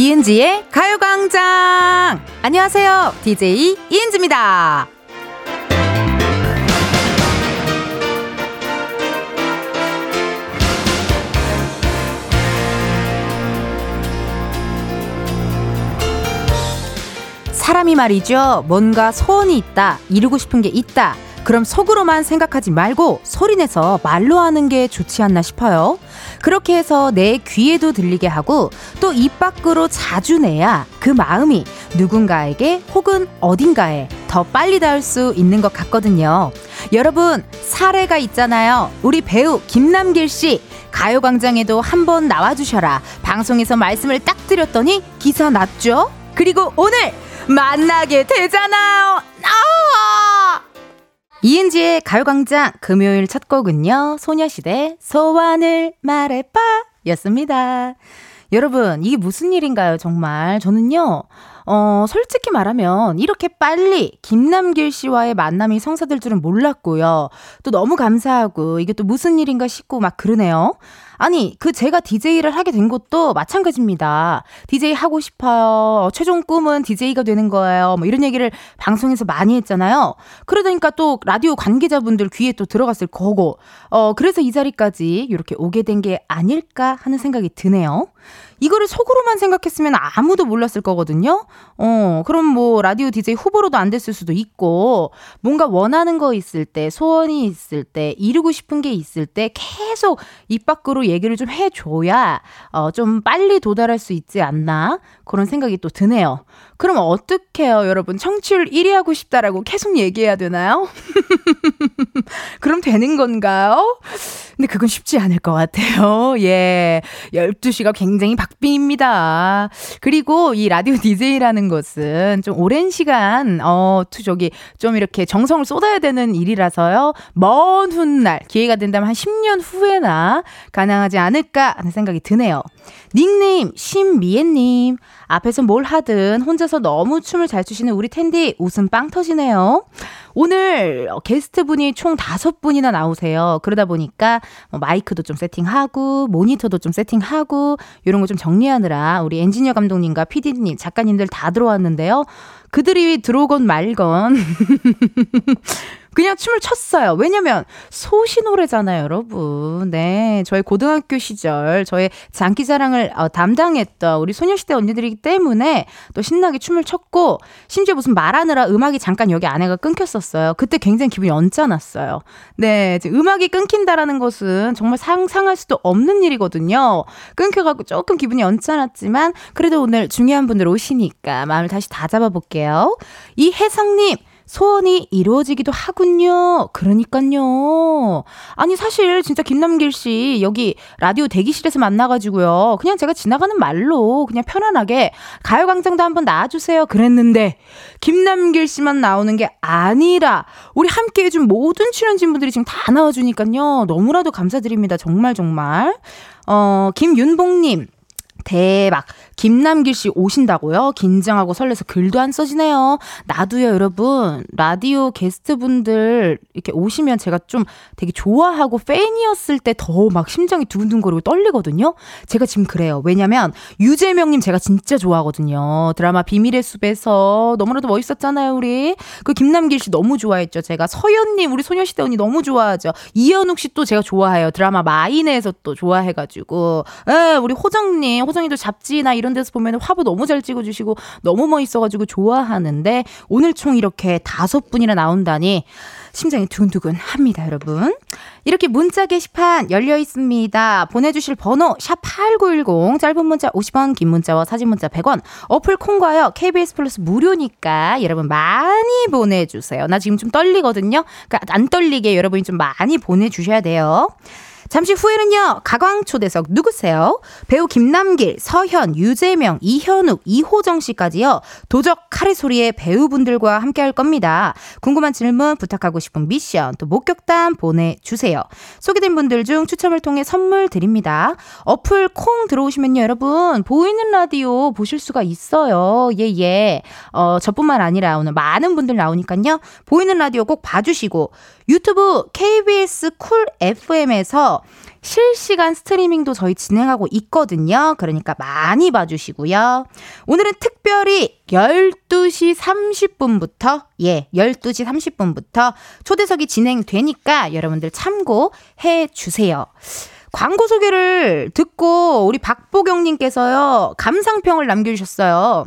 이은지의 가요광장! 안녕하세요. DJ 이은지입니다. 사람이 말이죠. 뭔가 소원이 있다, 이루고 싶은 게 있다. 그럼 속으로만 생각하지 말고 소리내서 말로 하는 게 좋지 않나 싶어요. 그렇게 해서 내 귀에도 들리게 하고 또 입 밖으로 자주 내야 그 마음이 누군가에게 혹은 어딘가에 더 빨리 닿을 수 있는 것 같거든요. 여러분, 사례가 있잖아요. 우리 배우 김남길 씨. 가요광장에도 한 번 나와주셔라. 방송에서 말씀을 딱 드렸더니 기사 났죠? 그리고 오늘 만나게 되잖아요. 아! 이은지의 가요광장 금요일 첫 곡은요, 소녀시대 소원을 말해봐 였습니다. 여러분, 이게 무슨 일인가요, 정말? 저는요, 어, 솔직히 말하면 이렇게 빨리 김남길 씨와의 만남이 성사될 줄은 몰랐고요. 또 너무 감사하고 이게 또 무슨 일인가 싶고 막 그러네요. 아니, 그 제가 DJ를 하게 된 것도 마찬가지입니다. DJ 하고 싶어요. 최종 꿈은 DJ가 되는 거예요. 뭐 이런 얘기를 방송에서 많이 했잖아요. 그러다니까 또 라디오 관계자분들 귀에 또 들어갔을 거고, 어, 그래서 이 자리까지 이렇게 오게 된 게 아닐까 하는 생각이 드네요. 이거를 속으로만 생각했으면 아무도 몰랐을 거거든요. 어, 그럼 뭐 라디오 DJ 후보로도 안 됐을 수도 있고 뭔가 원하는 거 있을 때, 소원이 있을 때, 이루고 싶은 게 있을 때 계속 입 밖으로 얘기를 좀 해 줘야 어, 좀 빨리 도달할 수 있지 않나 그런 생각이 또 드네요. 그럼 어떡해요, 여러분? 청취율 1위 하고 싶다라고 계속 얘기해야 되나요? 그럼 되는 건가요? 근데 그건 쉽지 않을 것 같아요. 예. 12시가 굉장히 박빙입니다. 그리고 이 라디오 DJ라는 것은 좀 오랜 시간, 어, 저기, 좀 이렇게 정성을 쏟아야 되는 일이라서요. 먼 훗날, 기회가 된다면 한 10년 후에나 가능하지 않을까 하는 생각이 드네요. 닉네임, 신미애님. 앞에서 뭘 하든 혼자서 너무 춤을 잘 추시는 우리 텐디 웃음 빵 터지네요. 오늘 게스트 분이 총 다섯 분이나 나오세요. 그러다 보니까 뭐 마이크도 좀 세팅하고 모니터도 좀 세팅하고 이런 거 좀 정리하느라 우리 엔지니어 감독님과 PD님, 작가님들 다 들어왔는데요. 그들이 들어오건 말건 그냥 춤을 췄어요. 왜냐면 소시 노래잖아요, 여러분. 네, 저희 고등학교 시절 저의 장기자랑을 어, 담당했던 우리 소녀시대 언니들이기 때문에 또 신나게 춤을 췄고 심지어 무슨 말하느라 음악이 잠깐 여기 안에가 끊겼었어요. 그때 굉장히 기분이 언짢았어요. 네, 음악이 끊긴다라는 것은 정말 상상할 수도 없는 일이거든요. 끊겨갖고 조금 기분이 언짢았지만 그래도 오늘 중요한 분들 오시니까 마음을 다시 다 잡아볼게요. 이혜성님. 소원이 이루어지기도 하군요. 그러니까요. 아니, 사실 진짜 김남길 씨 여기 라디오 대기실에서 만나가지고요. 그냥 제가 지나가는 말로 그냥 편안하게 가요광장도 한번 나와주세요. 그랬는데, 김남길 씨만 나오는 게 아니라, 우리 함께 해준 모든 출연진분들이 지금 다 나와주니까요. 너무나도 감사드립니다. 정말, 정말. 어, 김윤봉님. 대박. 김남길 씨 오신다고요? 긴장하고 설레서 글도 안 써지네요. 나도요, 여러분. 라디오 게스트분들 이렇게 오시면 제가 좀 되게 좋아하고 팬이었을 때 더 막 심장이 두근두근거리고 떨리거든요. 제가 지금 그래요. 왜냐면 유재명님 제가 진짜 좋아하거든요. 드라마 비밀의 숲에서 너무나도 멋있었잖아요, 우리. 그 김남길 씨 너무 좋아했죠. 제가 서현님, 우리 소녀시대 언니 너무 좋아하죠. 이현욱 씨 또 제가 좋아해요. 드라마 마인에서 또 좋아해가지고. 에, 우리 호정님, 호정이도 잡지나 이런 이런 데서 보면 화보 너무 잘 찍어주시고 너무 멋있어가지고 좋아하는데 오늘 총 이렇게 다섯 분이나 나온다니 심장이 두근두근 합니다, 여러분. 이렇게 문자 게시판 열려 있습니다. 보내주실 번호 샵8910 짧은 문자 50원 긴 문자와 사진 문자 100원 어플 콩과요 KBS 플러스 무료니까 여러분 많이 보내주세요. 나 지금 좀 떨리거든요. 그러니까 안 떨리게 여러분이 좀 많이 보내주셔야 돼요. 잠시 후에는요, 가광 초대석 누구세요? 배우 김남길, 서현, 유재명, 이현욱, 이호정 씨까지요, 도적 카레 소리의 배우분들과 함께 할 겁니다. 궁금한 질문, 부탁하고 싶은 미션, 또 목격담 보내주세요. 소개된 분들 중 추첨을 통해 선물 드립니다. 어플 콩 들어오시면요, 여러분, 보이는 라디오 보실 수가 있어요. 예, 예. 어, 저뿐만 아니라 오늘 많은 분들 나오니까요, 보이는 라디오 꼭 봐주시고, 유튜브 KBS 쿨 FM에서 실시간 스트리밍도 저희 진행하고 있거든요. 그러니까 많이 봐주시고요. 오늘은 특별히 12시 30분부터, 예, 12시 30분부터 초대석이 진행되니까 여러분들 참고해 주세요. 광고 소개를 듣고 우리 박보경님께서요, 감상평을 남겨주셨어요.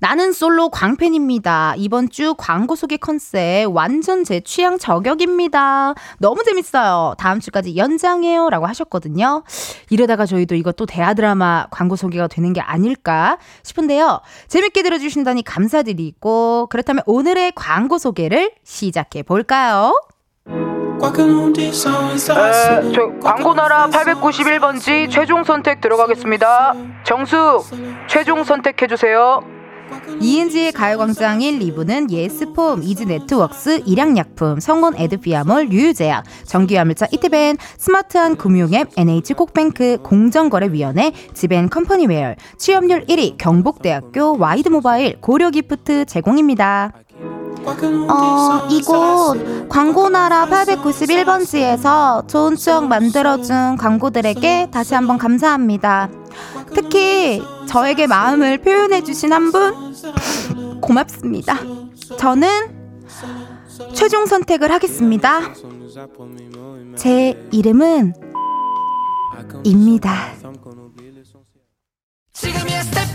나는 솔로 광팬입니다. 이번 주 광고 소개 컨셉 완전 제 취향 저격입니다. 너무 재밌어요. 다음 주까지 연장해요. 라고 하셨거든요. 이러다가 저희도 이것도 대하 드라마 광고 소개가 되는 게 아닐까 싶은데요. 재밌게 들어주신다니 감사드리고, 그렇다면 오늘의 광고 소개를 시작해 볼까요? 에, 저 광고나라 891번지 최종 선택 들어가겠습니다. 정수, 최종 선택해주세요. 이은지의 가요광장 1, 2부는 예스폼, 이즈네트웍스, 일양약품, 성원 에드피아몰, 유유제약, 전기화물차 이태벤, 스마트한 금융앱, NH콕뱅크, 공정거래위원회, 지벤 컴퍼니웨어, 취업률 1위 경북대학교 와이드모바일, 고려기프트 제공입니다. 어, 이곳 광고나라 891번지에서 좋은 추억 만들어준 광고들에게 다시 한번 감사합니다. 특히 저에게 마음을 표현해주신 한 분 고맙습니다. 저는 최종 선택을 하겠습니다. 제 이름은 입니다. 지금이야 스텝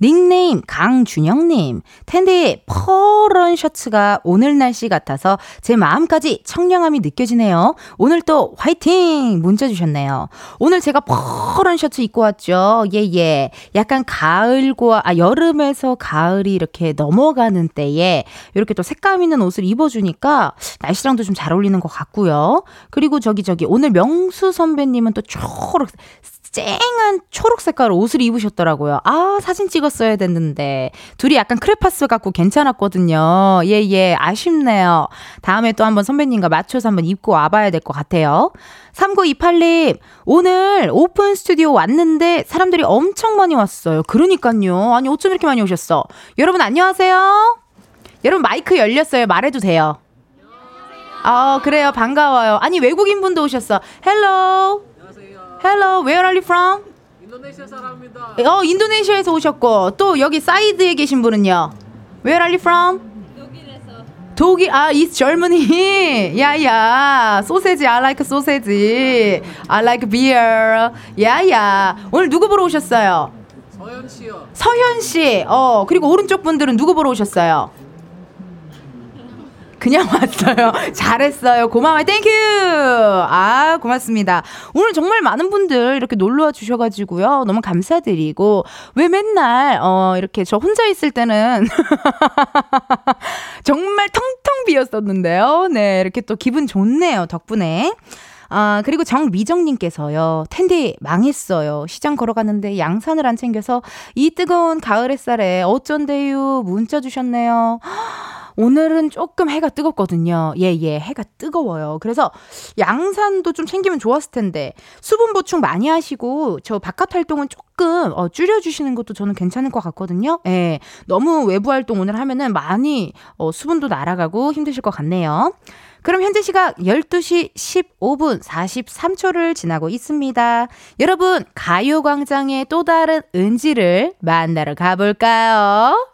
닉네임 강준영님, 텐디 퍼런 셔츠가 오늘 날씨 같아서 제 마음까지 청량함이 느껴지네요. 오늘 또 화이팅! 문자 주셨네요. 오늘 제가 퍼런 셔츠 입고 왔죠. 예, 예. 약간 가을과, 아, 여름에서 가을이 이렇게 넘어가는 때에 이렇게 또 색감 있는 옷을 입어주니까 날씨랑도 좀 잘 어울리는 것 같고요. 그리고 저기, 저기, 오늘 명수 선배님은 또 초록, 쨍한 초록 색깔 옷을 입으셨더라고요. 아, 사진 찍었어야 됐는데. 둘이 약간 크레파스 같고 괜찮았거든요. 예, 예, 아쉽네요. 다음에 또 한번 선배님과 맞춰서 한번 입고 와봐야 될 것 같아요. 3928님, 오늘 오픈 스튜디오 왔는데 사람들이 엄청 많이 왔어요. 그러니까요. 아니, 어쩜 이렇게 많이 오셨어? 여러분, 안녕하세요. 여러분, 마이크 열렸어요. 말해도 돼요. 어, 그래요. 반가워요. 아니, 외국인 분도 오셨어. Hello. Hello, where are you from? 인도네시아 사람입니다. 어, 인도네시아에서 오셨고 또 여기 사이드에 계신 분은요. Where are you from? 독일에서. 독일 아, East Germany. 야야. 소세지 I like 소세지. I like beer. 야야. 오늘 누구 보러 오셨어요? 서현 씨요. 서현 씨. 어, 그리고 오른쪽 분들은 누구 보러 오셨어요? 그냥 왔어요. 잘했어요. 고마워요. Thank you! 아, 고맙습니다. 오늘 정말 많은 분들 이렇게 놀러와 주셔가지고요. 너무 감사드리고, 왜 맨날, 어, 이렇게 저 혼자 있을 때는 정말 텅텅 비었었는데요. 네, 이렇게 또 기분 좋네요. 덕분에. 아, 그리고 정미정님께서요, 텐디 망했어요. 시장 걸어갔는데 양산을 안 챙겨서 이 뜨거운 가을 햇살에 어쩐대요. 문자 주셨네요. 오늘은 조금 해가 뜨겁거든요. 예, 예, 해가 뜨거워요. 그래서 양산도 좀 챙기면 좋았을 텐데 수분 보충 많이 하시고 저 바깥 활동은 조금 어, 줄여주시는 것도 저는 괜찮을 것 같거든요. 예, 너무 외부 활동 오늘 하면은 많이 어, 수분도 날아가고 힘드실 것 같네요. 그럼 현재 시각 12시 15분 43초를 지나고 있습니다. 여러분, 가요광장의 또 다른 은지를 만나러 가볼까요?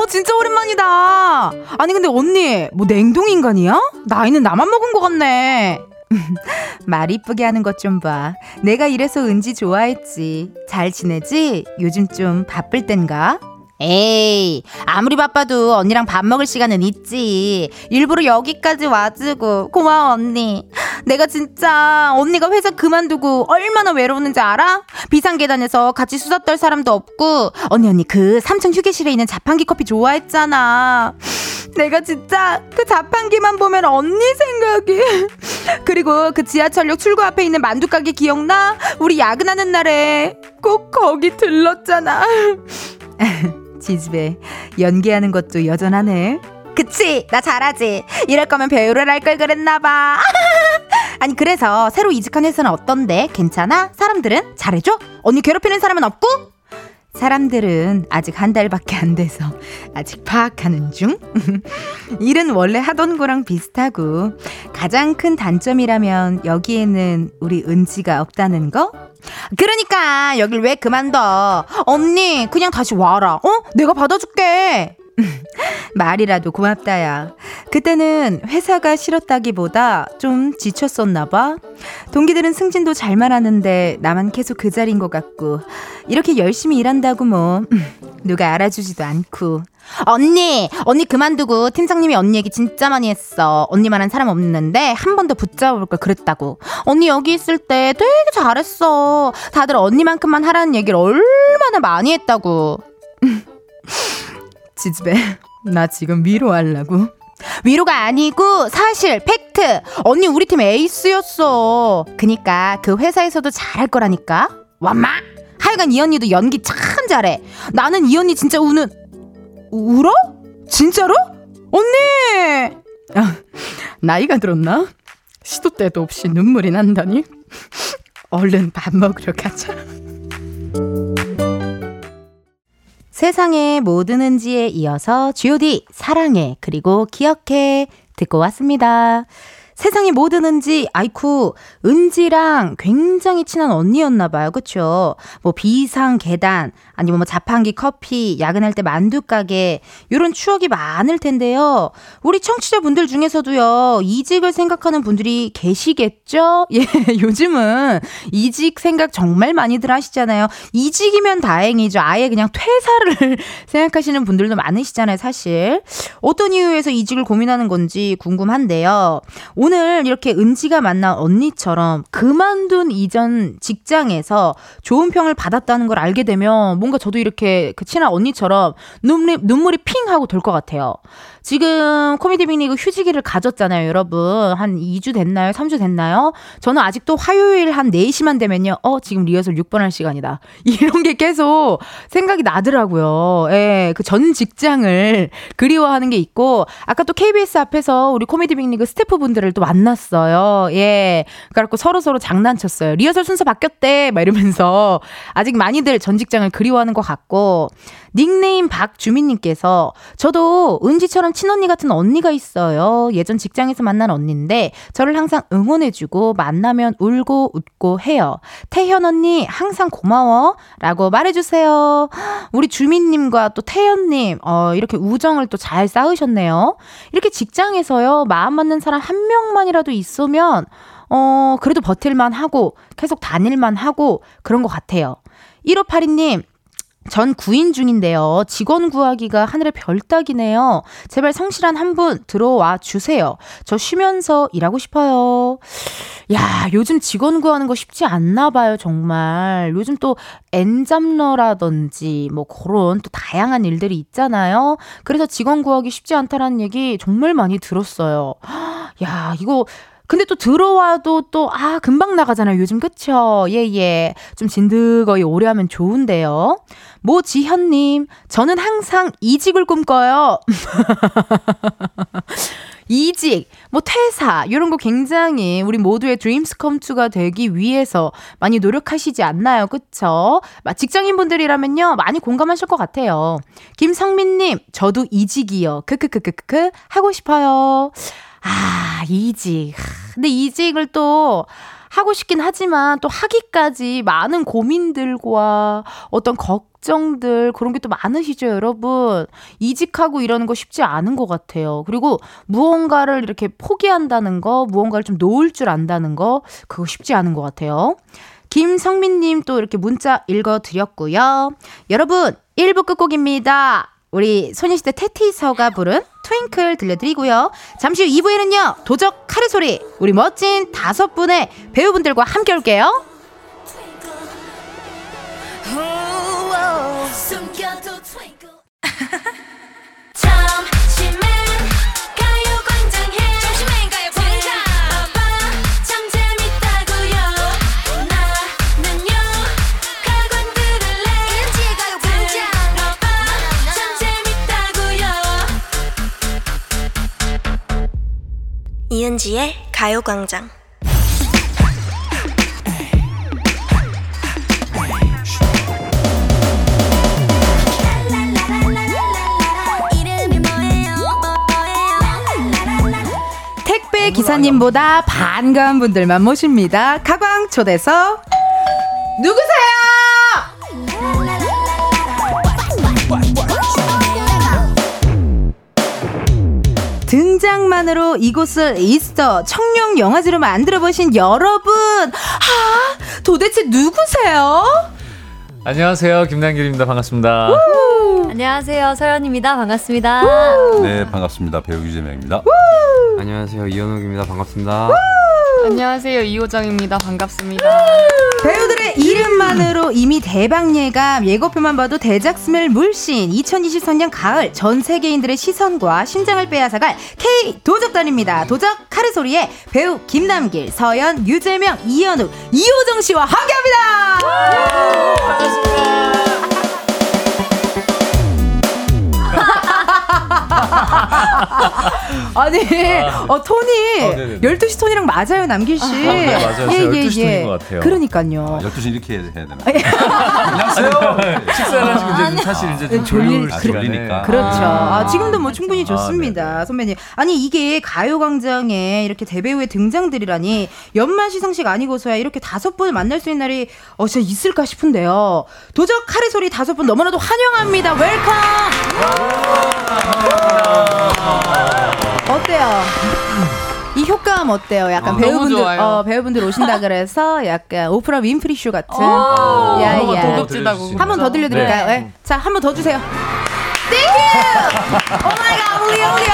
어 진짜 오랜만이다. 아니 근데 언니 뭐 냉동 인간이야? 나이는 나만 먹은 것 같네. 말 이쁘게 하는 것 좀 봐. 내가 이래서 은지 좋아했지. 잘 지내지? 요즘 좀 바쁠 땐가? 에이, 아무리 바빠도 언니랑 밥 먹을 시간은 있지. 일부러 여기까지 와주고 고마워 언니. 내가 진짜 언니가 회사 그만두고 얼마나 외로웠는지 알아? 비상 계단에서 같이 수다 떨 사람도 없고 언니 언니 그 3층 휴게실에 있는 자판기 커피 좋아했잖아. 내가 진짜 그 자판기만 보면 언니 생각이. 그리고 그 지하철역 출구 앞에 있는 만두 가게 기억나? 우리 야근하는 날에 꼭 거기 들렀잖아. 지집에 연기하는 것도 여전하네. 그치? 나 잘하지? 이럴 거면 배우를 할 걸 그랬나봐. 아니, 그래서 새로 이직한 회사는 어떤데? 괜찮아? 사람들은? 잘해줘? 언니 괴롭히는 사람은 없고? 사람들은 아직 한 달밖에 안 돼서 아직 파악하는 중. 일은 원래 하던 거랑 비슷하고 가장 큰 단점이라면 여기에는 우리 은지가 없다는 거? 그러니까 여길 왜 그만둬? 언니 그냥 다시 와라. 어? 내가 받아줄게. 말이라도 고맙다야. 그때는 회사가 싫었다기보다 좀 지쳤었나봐. 동기들은 승진도 잘만 하는데 나만 계속 그 자리인 것 같고 이렇게 열심히 일한다고 뭐 누가 알아주지도 않고. 언니! 언니 그만두고 팀장님이 언니 얘기 진짜 많이 했어. 언니만한 사람 없는데 한 번 더 붙잡아볼 걸 그랬다고. 언니 여기 있을 때 되게 잘했어. 다들 언니만큼만 하라는 얘기를 얼마나 많이 했다고 지집에 나 지금 위로하려고. 위로가 아니고 사실 팩트. 언니 우리 팀 에이스였어. 그니까 그 회사에서도 잘할 거라니까. 완마! 하여간 이 언니도 연기 참 잘해. 나는 이 언니 진짜 우는. 울어? 진짜로? 언니! 아, 나이가 들었나? 시도 때도 없이 눈물이 난다니? 얼른 밥 먹으러 가자 세상에 뭐 드는지에 이어서 G.O.D 사랑해 그리고 기억해 듣고 왔습니다. 세상에 뭐 드는지 아이쿠 은지랑 굉장히 친한 언니였나 봐요. 그쵸? 뭐 비상 계단 아니면 뭐 자판기 커피 야근할 때 만두 가게 이런 추억이 많을 텐데요. 우리 청취자분들 중에서도요. 이직을 생각하는 분들이 계시겠죠? 예, 요즘은 이직 생각 정말 많이들 하시잖아요. 이직이면 다행이죠. 아예 그냥 퇴사를 생각하시는 분들도 많으시잖아요, 사실. 어떤 이유에서 이직을 고민하는 건지 궁금한데요. 이렇게 은지가 만난 언니처럼 그만둔 이전 직장에서 좋은 평을 받았다는 걸 알게 되면 뭔가 저도 이렇게 그 친한 언니처럼 눈물이, 눈물이 핑 하고 돌 것 같아요. 지금 코미디 빅리그 휴지기를 가졌잖아요, 여러분. 한 2주 됐나요? 3주 됐나요? 저는 아직도 화요일 한 4시만 되면요. 어, 지금 리허설 6번 할 시간이다. 이런 게 계속 생각이 나더라고요. 예, 그 전 직장을 그리워하는 게 있고, 아까 또 KBS 앞에서 우리 코미디 빅리그 스태프분들을 또 만났어요. 예. 그래갖고 서로서로 장난쳤어요. 리허설 순서 바뀌었대. 막 이러면서 아직 많이들 전 직장을 그리워하는 것 같고, 닉네임 박주민님께서 저도 은지처럼 친언니 같은 언니가 있어요. 예전 직장에서 만난 언니인데 저를 항상 응원해주고 만나면 울고 웃고 해요. 태현 언니 항상 고마워 라고 말해주세요. 우리 주민님과 또 태현님 어, 이렇게 우정을 또 잘 쌓으셨네요. 이렇게 직장에서요 마음 맞는 사람 한 명만이라도 있으면 어 그래도 버틸만 하고 계속 다닐만 하고 그런 것 같아요. 1582님 전 구인 중인데요. 직원 구하기가 하늘의 별 따기네요. 제발 성실한 한 분 들어와 주세요. 저 쉬면서 일하고 싶어요. 야, 요즘 직원 구하는 거 쉽지 않나 봐요, 정말. 요즘 또 엔잡러라든지 뭐 그런 또 다양한 일들이 있잖아요. 그래서 직원 구하기 쉽지 않다라는 얘기 정말 많이 들었어요. 야, 이거 근데 또 들어와도 또, 아, 금방 나가잖아요. 요즘 그쵸? 예, 예. 좀 진득거이 오래 하면 좋은데요. 모지현님, 저는 항상 이직을 꿈꿔요. 이직, 뭐 퇴사, 이런 거 굉장히 우리 모두의 드림스 컴투가 되기 위해서 많이 노력하시지 않나요? 그쵸? 직장인분들이라면요, 많이 공감하실 것 같아요. 김성민님, 저도 이직이요. 크크크크크 하고 싶어요. 아, 이직. 근데 이직을 또 하고 싶긴 하지만 또 하기까지 많은 고민들과 어떤 걱정들 그런 게 또 많으시죠, 여러분. 이직하고 이러는 거 쉽지 않은 것 같아요. 그리고 무언가를 이렇게 포기한다는 거, 무언가를 좀 놓을 줄 안다는 거, 그거 쉽지 않은 것 같아요. 김성민님 또 이렇게 문자 읽어드렸고요. 여러분, 1부 끝곡입니다. 우리 소녀시대 테티서가 부른 트윙클 들려드리고요. 잠시 후 2부에는요, 도적 카레 소리, 우리 멋진 다섯 분의 배우분들과 함께 올게요. 이은지의 가요광장. 택배 기사님보다 반가운 분들만 모십니다. 가광 초대석 누구세요? 등장만으로 이곳을 이스터 청룡 영화제로 만들어 보신 여러분, 아 도대체 누구세요? 안녕하세요. 김남길입니다. 반갑습니다. 안녕하세요. 서연입니다. 반갑습니다. 네, 반갑습니다. 배우 유재명입니다. 안녕하세요 이현욱입니다 반갑습니다 안녕하세요. 이호정입니다. 반갑습니다. 배우들의 이름만으로 이미 대박 예감, 예고편만 봐도 대작 스멜 물씬 2023년 가을 전 세계인들의 시선과 심장을 빼앗아갈 K 도적단입니다. 도적 카르소리의 배우 김남길, 서연, 유재명, 이현욱, 이호정 씨와 함께합니다. 아니, 어, 톤이 어, 네네네. 12시 톤이랑 맞아요, 남길 씨. 네, 맞아요. 저 12시 톤인 것 같아요. 그러니까요. 12시 이렇게 해야 되나? 안녕하세요. 식사를 하시고 이제 좀 사실 이제 좀 졸릴 졸릴 아. 졸리니까. 그렇죠. 아. 아, 지금도 뭐 충분히 아, 좋습니다. 네네. 선배님. 아니, 이게 가요광장에 이렇게 대배우의 등장들이라니 연말 시상식 아니고서야 이렇게 다섯 분을 만날 수 있는 날이 어, 진짜 있을까 싶은데요. 도적 칼의 소리 다섯 분 너무나도 환영합니다. Welcome! 이 효과음 어때요? 약간 아, 배우분들. 어, 배우분들 오신다 그래서 약간 오프라 윈프리 쇼 같은. 오, 야, 한번 야. 더 곱지다고. 한번 더 들려드릴까요? 네. 자, 한 번 더 주세요. Thank you! Oh my god, 우리 우리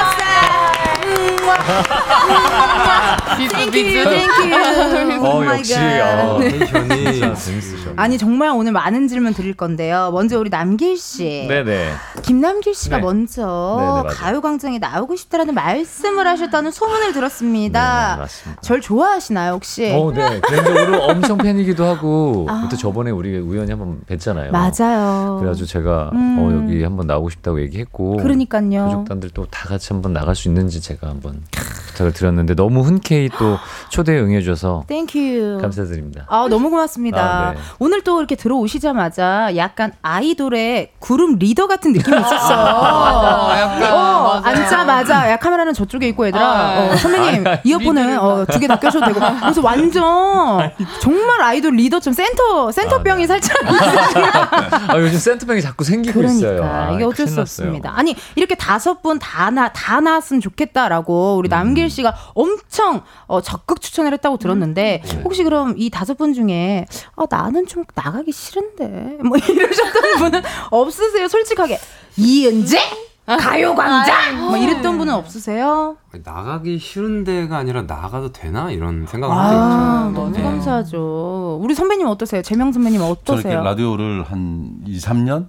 비즈 Thank you. 어, 역시. 어, 네. 텐션이 진짜 재밌으셔. 아니 정말 오늘 많은 질문 드릴 건데요. 먼저 우리 남길 씨, 네네. 김남길 씨가 네. 먼저 네네. 가요광장에 나오고 싶다라는 말씀을 하셨다는 소문을 들었습니다. 네, 맞습니다. 절 좋아하시나요 혹시? 어, 네. 개인적으로 엄청 팬이기도 하고, 또 저번에 우리 우연히 한번 뵀잖아요. 아. 맞아요. 그래가지고 제가 음. 어, 여기 한번 나오고 싶다고 얘기했고, 그러니까요. 도적단들 또 다 같이 한번 나갈 수 있는지 제가 한번 Instagram. 부탁을 드렸는데 너무 흔쾌히 또 초대에 응해주셔서 Thank you. 감사드립니다. 아, 너무 고맙습니다. 아, 네. 오늘 또 이렇게 들어오시자마자 약간 아이돌의 그룹 리더 같은 느낌이 있었어요. 맞아, 약간, 어. 앉자마자 야 카메라는 저쪽에 있고 얘들아 아, 어, 선배님 이어폰은 어, 두 개 다 껴셔도 되고 그래서 완전 정말 아이돌 리더처럼 센터 센터병이 네. 살짝 아, 요즘 센터병이 자꾸 생기고 있어요. 그러니까 아, 이게 어쩔 큰일 수 났어요. 없습니다. 아니 이렇게 다섯 분 다 나다 나왔으면 좋겠다라고 음. 우리 남길 씨가 엄청 어, 적극 추천을 했다고 들었는데 네. 혹시 그럼 이 다섯 분 중에 아 나는 좀 나가기 싫은데 뭐 이러셨던 분은 없으세요? 솔직하게 이은재 가요광장 뭐 이랬던 분은 없으세요? 나가기 싫은 데가 아니라 나가도 되나 이런 생각을 할때아 있죠 너무 네. 감사하죠. 우리 선배님 어떠세요? 재명 선배님 저는 이렇게 어떠세요? 라디오를 한 2, 3년?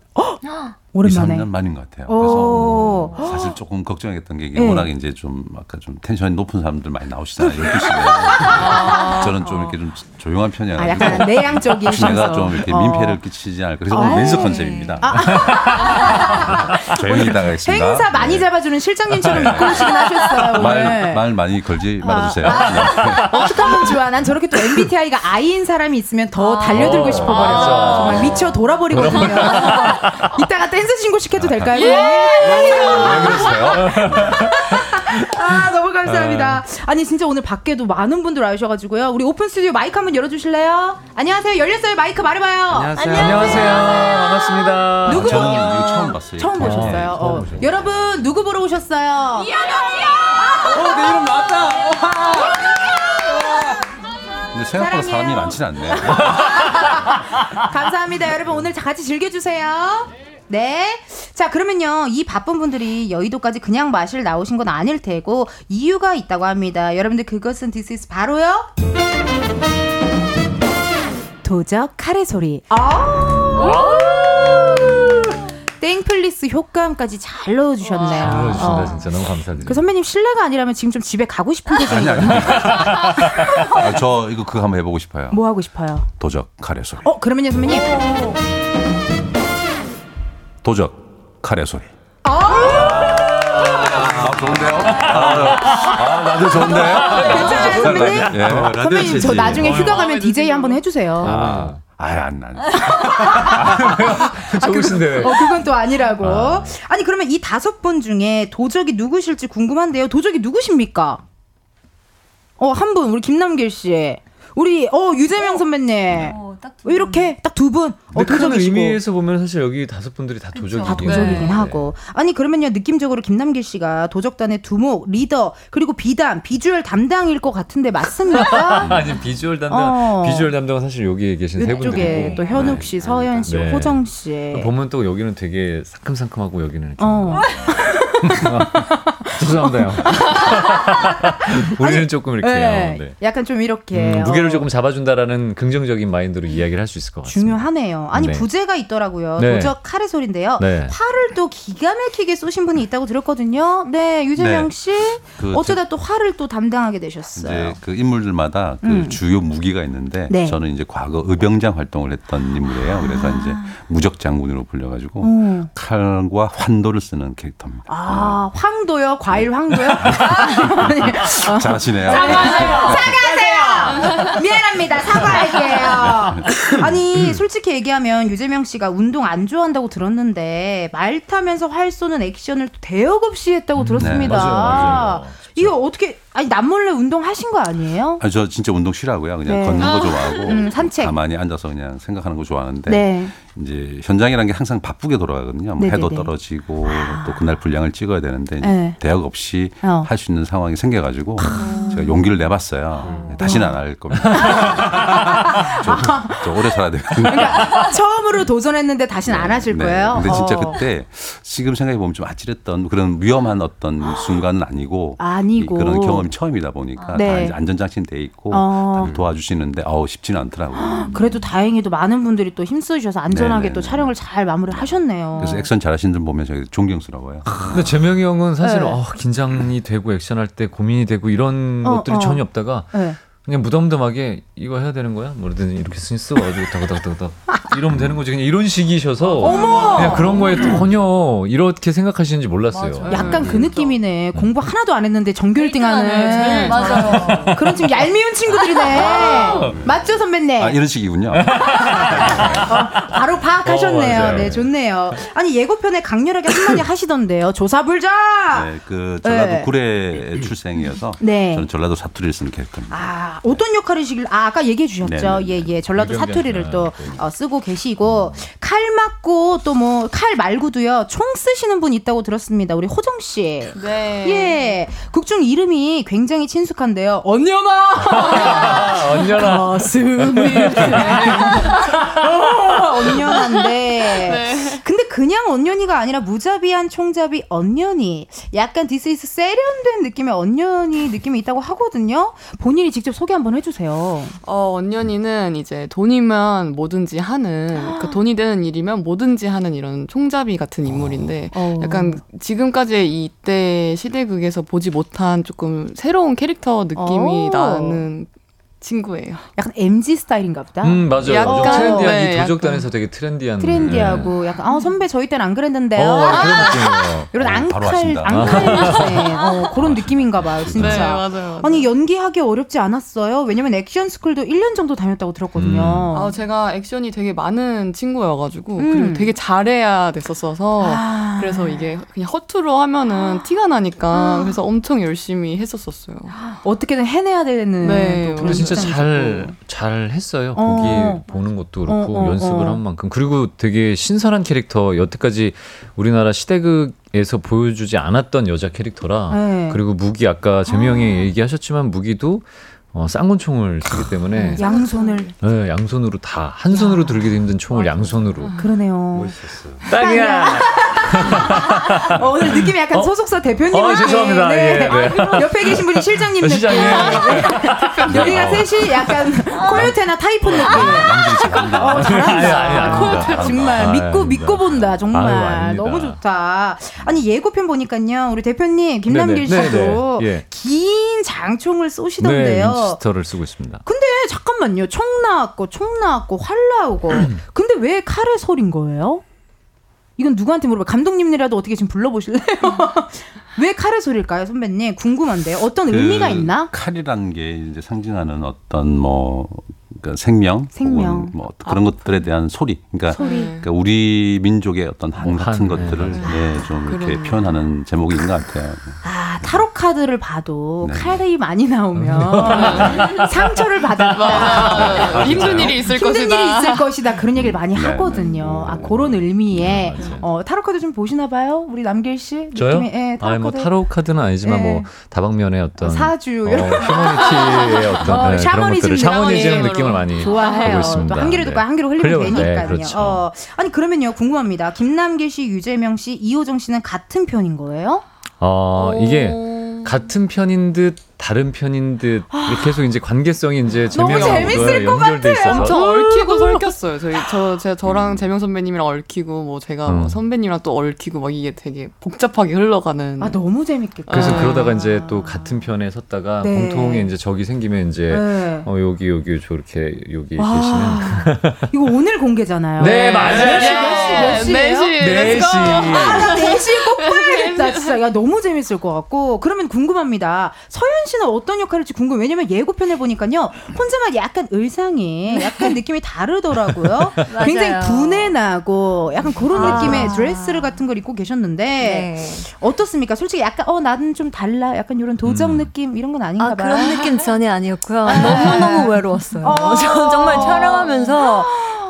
2, 오랜만에 3년 만인 것 같아요. 오. 그래서 사실 조금 걱정했던 게 이게 네. 워낙 이제 좀 아까 좀 텐션이 높은 사람들 많이 나오시잖아요. 12시에. 저는 좀 이렇게 좀 조용한 아 편이어가지고. 약간 내향적인 내가. 좀 이렇게 어. 민폐를 끼치지 않을까. 그래서 오늘 아. 멘스 컨셉입니다. 조용히 나가겠습니다. 행사 많이 네. 잡아주는 실장님처럼 입고 오시긴 하셨어요. 말, 말 많이 걸지 말아주세요. 아. 네. 어떻게 하면 좋아? 난 저렇게 또 MBTI가 I인 사람이 있으면 더 달려들고 어, 싶어버려. 맞아. 정말 미쳐 돌아버리거든요. 이따가 댄스 신고식 해도 될까요? 왜 그러세요? 아, 너무 감사합니다. 아니, 진짜 오늘 밖에도 많은 분들 와주셔가지고요. 우리 오픈 스튜디오 마이크 한번 열어주실래요? 안녕하세요. 열렸어요. 마이크 말해봐요. 안녕하세요 안녕하세요. 반갑습니다. 누구 저는 보러- 이거 처음 봤어요. 처음 네, 보셨어요. 처음 어. 보셨어요. 여러분, 누구 보러 오셨어요? 근데 생각보다 사람이 많지는 않네. 감사합니다. 여러분 오늘 같이 즐겨주세요. 네. 자, 그러면요. 이 바쁜 분들이 여의도까지 그냥 마실 나오신 건 아닐 테고 이유가 있다고 합니다. 여러분들 그것은 this is 바로요. 도적 카레 소리. 아! 땡플리스 효과음까지 잘 넣어주셨네요. 불러주신다 어. 진짜 너무 감사드립니다. 그 선배님 실례가 아니라면 지금 좀 집에 가고 싶은 아니 표정이에요. 아니. 아, 저 이거 그거 한번 해보고 싶어요. 뭐 하고 싶어요? 도적 카레 소리. 어, 그러면요, 선배님. 도적 카레 소리. 아, 좋은데요? 아, 아, 나도 좋은데요? 괜찮아요, 선배님? 예. 선배님, 저 나중에 휴가 가면 DJ. 한번 해주세요. 아, 아예 안 난. 좋으신데. 어, 그건 또 아니라고. 아니, 그러면 이 다섯 분 중에 도적이 누구실지 궁금한데요. 도적이 누구십니까? 어, 한 분, 우리 김남길 씨. 우리, 어, 유재명 선배님. 왜 이렇게 딱 두 분. 어, 큰. 의미에서 보면 사실 여기 다섯 분들이 다 도적이긴 다 도적이긴 네. 하고. 아니, 그러면요, 느낌적으로 김남길 씨가 도적단의 두목, 리더, 그리고 비담, 비주얼 담당일 것 같은데 맞습니까? 아니 비주얼 담당 어. 비주얼 담당은 사실 여기에 계신 세 분들이고 또 현욱 씨, 서현 씨, 네. 호정 씨. 보면 또 여기는 되게 상큼상큼하고 여기는 이렇게 어. 죄송합니다요. 우리는 조금 이렇게 네. 네. 약간 좀 이렇게 음, 무게를 어, 조금 잡아준다라는 긍정적인 마인드로 이야기를 할 수 있을 것 같습니다. 중요하네요. 아니 네. 부제가 있더라고요. 네. 도적 카레 소리인데요. 네. 화를 또 기가 막히게 쏘신 분이 있다고 들었거든요. 네, 유재명 네. 씨그 어쩌다 또 화를 또 담당하게 되셨어요. 이제 그 인물들마다 그 음. 주요 무기가 있는데 네. 저는 이제 과거 의병장 활동을 했던 인물이에요. 그래서 이제 무적 장군으로 불려가지고 음. 칼과 환도를 쓰는 캐릭터입니다. 아, 황도요? 과일 황도요? 아니, 어. 잘하시네요. 사과하세요. 미안합니다. 사과할게요. 아니 솔직히 얘기하면 유재명 씨가 운동 안 좋아한다고 들었는데 말 타면서 활 쏘는 액션을 대역 없이 했다고 들었습니다. 맞아요, 맞아요. 이거 어떻게 아니 남몰래 운동 하신 거 아니에요? 아, 저 진짜 운동 싫어하고요. 그냥 네. 걷는 거 좋아하고 음, 산책. 가만히 앉아서 그냥 생각하는 거 좋아하는데 네. 이제 현장이라는 게 항상 바쁘게 돌아가거든요. 뭐 해도. 떨어지고 또 그날 분량을 찍어야 되는데 네. 대학 없이 어. 할수 있는 상황이 생겨가지고 제가 용기를 내봤어요. 다시는 안 할 겁니다. 저, 저 오래 살아야 되거든요. 그러니까 처음으로 도전했는데 다시는 안 하실 네. 거예요? 근데 진짜 어. 그때 지금 생각해 보면 좀 아찔했던 그런 위험한 어떤 순간은 아니고 아니고. 이- 그런 경험이 처음이다 보니까 네. 다 이제 안전장치는 돼 있고 어. 다 도와주시는데 어우 쉽지는 않더라고요. 그래도 다행히도 많은 분들이 또 힘쓰셔서 안전하게 네네네. 또 촬영을 잘 마무리를 하셨네요. 그래서 액션 잘하시는 분 보면 저희 존경스러워요. 근데 재명이 형은 사실 네. 어, 긴장이 되고 액션할 때 고민이 되고 이런 어, 것들이 어. 전혀 없다가 네. 그냥 무덤덤하게 이거 해야 되는 거야? 뭐든 이렇게 쓰 써가지고 다다다다다 이러면 되는 거지 그냥 이런 식이셔서 그냥 그런 거에 전혀 이렇게 생각하시는지 몰랐어요. 맞아요. 약간 그 느낌이네. 공부 하나도 안 했는데 전교 1등 제일 하는. 맞아요. 그런 지금 얄미운 친구들이네. 맞죠, 선배님? 아 이런 식이군요. 바로 파악하셨네요. 어. 네, 좋네요. 아니, 예고편에 강렬하게 한마디 하시던데요. 조사불자! 네, 그 전라도 네. 구례 출생이어서 네. 저는 전라도 사투리를 쓰는 캐릭터입니다. 아, 어떤 역할이시길, 아, 아까 얘기해 주셨죠. 네, 네, 예, 예. 전라도 사투리를 또 네. 어, 쓰고 계시고, 칼 맞고 또 뭐, 칼 말고도요, 총 쓰시는 분 있다고 들었습니다. 우리 호정 씨. 네. 예. 극중 이름이 굉장히 친숙한데요. 언녀나! 아, 언녀라. 가슴이 언년한데 근데 그냥 언년이가 아니라 무자비한 총잡이 언년이 약간 this is 세련된 느낌의 언년이 느낌이 있다고 하거든요 본인이 직접 소개 한번 해주세요 어, 언년이는 이제 돈이면 뭐든지 하는, 그 돈이 되는 일이면 뭐든지 하는 이런 총잡이 같은 인물인데, 어. 약간 지금까지의 이때 시대극에서 보지 못한 조금 새로운 캐릭터 느낌이 어. 나는 친구예요. 약간 MZ 스타일인가 보다 음 맞아요. 약간, 좀 트렌디한 네, 이 도적단에서 되게 트렌디한 트렌디하고 약간 아 선배 저희 때는 안 네. 그랬는데요 어 그런 느낌이에요. 이런 어, 앙칼. 앙칼 어, 그런 느낌인가 봐요 진짜 네, 맞아요. 맞아요. 아니 연기하기 어렵지 않았어요 왜냐면 액션 스쿨도 1년 정도 다녔다고 들었거든요 아, 제가 액션이 되게 많은 친구여 가지고 음. 그리고 되게 잘해야 됐었어서 아. 그래서 이게 그냥 허투루 하면은 티가 나니까 그래서 엄청 열심히 했었었어요. 어떻게든 해내야 되는 네. 또 근데 진짜. 잘, 잘 했어요. 어. 거기 보는 것도 그렇고, 어, 어, 연습을 어. 한 만큼. 그리고 되게 신선한 캐릭터, 여태까지 우리나라 시대극에서 보여주지 않았던 여자 캐릭터라. 네. 그리고 무기, 아까 재미 형이 얘기하셨지만 무기도 어, 쌍권총을 쓰기 때문에 양손을 네, 양손으로 다 한 손으로 들기도 힘든 총을 양손으로 그러네요. 멋있었어요. 딱이야. 어, 오늘 느낌이 약간 소속사 대표님 어, 느낌. 죄송합니다. 예, 네. 옆에 계신 분이 실장님 느낌. 시장님. 여기가 셋이 약간 코요테나 타이푼 느낌. 어, 잘한다. 코요테 정말 믿고. 믿고 본다 정말. 너무 좋다. 아니 예고편 보니까요 우리 대표님 김남길 씨도 예. 긴 장총을 네, 쏘시던데요. 윈치스터를 쓰고 있습니다. 근데 잠깐만요. 총 나왔고 총 나왔고 활 나오고. 근데 왜 칼에 소린 거예요? 이건 누구한테 물어봐. 감독님이라도 어떻게 지금 불러보실래요? 왜 칼에 소릴까요, 선배님? 궁금한데요. 어떤 그 의미가 있나? 칼이라는 게 이제 상징하는 어떤 뭐 그러니까 생명, 생명. 혹은 뭐 그런 것들에 대한 소리. 그러니까, 소리. 그러니까 우리 민족의 어떤 한뭐 같은 한, 것들을 네, 네, 좀 이렇게 그러네. 표현하는 제목인 것 같아요. 아, 타로 카드를 봐도 네. 칼이 많이 나오면 상처를 받았다. 힘든 일이 있을 힘든 것이다. 일이 있을 것이다. 그런 얘기를 많이 네, 하거든요. 아, 그런 의미에 어, 타로 카드 좀 보시나 봐요? 우리 남길 씨? 저요? 느낌이, 예, 타로 아니 뭐 카드. 타로 카드는 아니지만 예. 뭐 다방면의 어떤 사주 어, 휴머니티의 어떤 어, 네, 그런 샤머니즘 것들을 샤머니즘 느낌 느낌을 많이 좋아해요. 있습니다. 또한 귀로 듣고 네. 한 귀로 흘리면. 되니까요. 네, 그렇죠. 어, 아니 그러면요 궁금합니다. 김남길 씨, 유재명 씨, 이호정 씨는 같은 편인 거예요? 어, 이게 같은 편인 듯 다른 편인 듯 이렇게 계속 이제 관계성이 이제 제명하고 재밌을 것 연결돼 있어서 엄청 얽히고 설켰어요. 저희 저 제가 저랑 재명 선배님이랑 얽히고 뭐 제가 뭐 음. 선배님이랑 또 얽히고 막 이게 되게 복잡하게 흘러가는. 아 너무 재밌겠다. 그래서 아. 그러다가 이제 또 같은 편에 섰다가 네. 공통의 이제 적이 생기면 이제 네. 어 여기 여기 저렇게 여기 와, 계시는 이거 오늘 공개잖아요. 네, 맞아요. 몇 시, 몇 시, 몇 시예요? 네 시. 아, 4시에 꼭 봐야겠다. 진짜. 야, 너무 재밌을 것 같고. 그러면 궁금합니다. 서현 씨는 어떤 역할일지 궁금해. 왜냐면 예고편을 보니까요. 혼자만 약간 의상이 약간 느낌이 다르더라고요. 굉장히 분해 나고 약간 그런 아. 느낌의 드레스를 같은 걸 입고 계셨는데 네. 어떻습니까? 솔직히 약간 어 나는 좀 달라. 약간 이런 도적 음. 느낌 이런 건 아닌가 아, 봐요. 그런 느낌 전혀 아니었고요. 너무너무 외로웠어요. 어. 저 정말 촬영하면서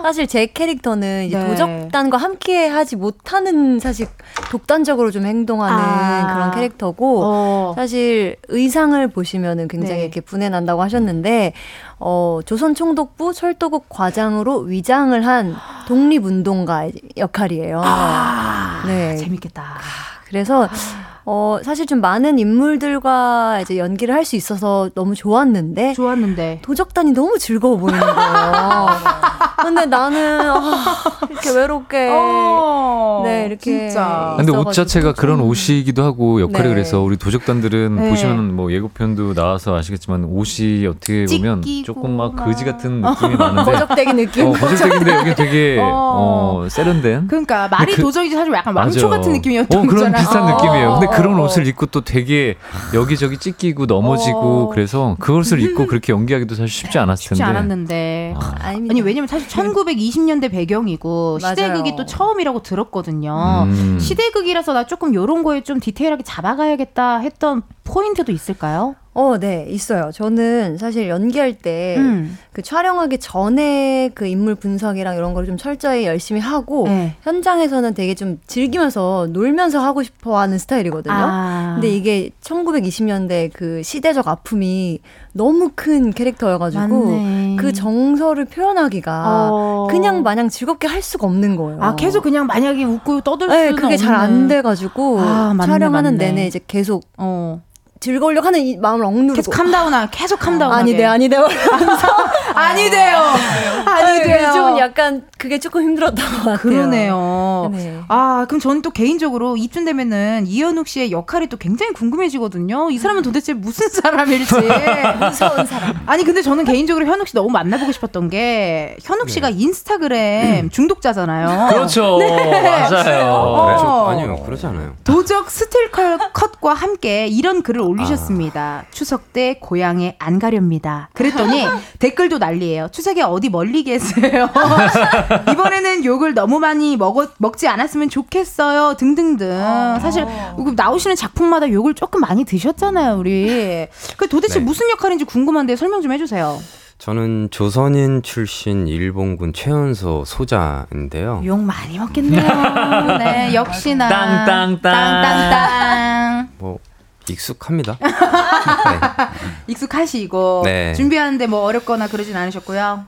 사실 제 캐릭터는 이제 네. 도적단과 함께 하지 못하는 사실 독단적으로 좀 행동하는 아. 그런 캐릭터고 어. 사실 의상을 보시면은 굉장히 네. 이렇게 분해 난다고 하셨는데 어 조선 총독부 철도국 과장으로 위장을 한 독립운동가 역할이에요. 아, 네. 재밌겠다. 그래서 어 사실 좀 많은 인물들과 이제 연기를 할 수 있어서 너무 좋았는데 좋았는데. 도적단이 너무 즐거워 보이는 거예요. 근데 나는 아, 이렇게 외롭게 어, 네, 이렇게 진짜. 근데 옷 자체가 그런 좀- 옷이기도 하고 역할이 네. 그래서 우리 도적단들은 네. 보시면 뭐 예고편도 나와서 아시겠지만 옷이 어떻게 보면 조금 막 막. 거지 같은 느낌이 많은데 거적대기 느낌. 어, 거적대기인데 여기 되게 어. 어, 세련된 그러니까 말이 그- 도적이지 사실 약간 왕초 맞아. 같은 느낌이었던 어, 그런 거잖아. 비슷한 어. 느낌이에요. 근데 그런 어. 옷을 입고 또 되게 여기저기 찢기고 넘어지고 어. 그래서 그것을 입고 그렇게 연기하기도 사실 쉽지 않았을 쉽지 텐데. 않았는데. 아. 아니 왜냐면 사실 1920년대 배경이고 맞아요. 시대극이 또 처음이라고 들었거든요. 음. 시대극이라서 나 조금 요런 거에 좀 디테일하게 잡아가야겠다 했던 포인트도 있을까요? 어, 네, 있어요. 저는 사실 연기할 때 음. 그 촬영하기 전에 그 인물 분석이랑 이런 걸좀 철저히 열심히 하고 네. 현장에서는 되게 좀 즐기면서 놀면서 하고 싶어 하는 스타일이거든요. 아. 근데 이게 1920년대 그 시대적 아픔이 너무 큰 캐릭터여가지고 맞네. 그 정서를 표현하기가 어. 그냥 마냥 즐겁게 할 수가 없는 거예요. 아 계속 그냥 만약에 웃고 떠들 네, 수는 그게 잘 안. 돼가지고 아, 맞네, 촬영하는 맞네. 내내 이제 계속 어. 즐거우려고 하는 이 마음을 억누르고 계속 calm down하 계속 calm down. 아니돼 아니돼 아니 돼요. 아니 돼요. 요즘은 약간 그게 조금 힘들었던 것 같아요. 그러네요. 네. 아, 그럼 저는 또 개인적으로 이쯤 되면은 이현욱 씨의 역할이 또 굉장히 궁금해지거든요. 이 사람은 도대체 무슨 사람일지. 무서운 사람. 아니, 근데 저는 개인적으로 현욱 씨 너무 만나보고 싶었던 게 현욱 씨가 인스타그램 중독자잖아요. 그렇죠. 맞아요. 어. 그래? 아니요, 그러지 않아요. 도적 스틸 컷과 함께 이런 글을 올리셨습니다. 추석 때 고향에 안 가렵니다. 그랬더니 댓글도 난리예요. 추석에 어디 멀리 계세요? 이번에는 욕을 너무 많이 먹었, 먹지 않았으면 좋겠어요. 등등등. 사실 이거 나오시는 작품마다 욕을 조금 많이 드셨잖아요, 우리. 그 도대체 네. 무슨 역할인지 궁금한데 설명 좀 해주세요. 저는 조선인 출신 일본군 최연소 소자인데요. 욕 많이 먹겠네요. 네, 역시나. 땅땅땅. 땅땅땅. 뭐 익숙합니다. 익숙하시고 네. 준비하는데 뭐 어렵거나 그러진 않으셨고요.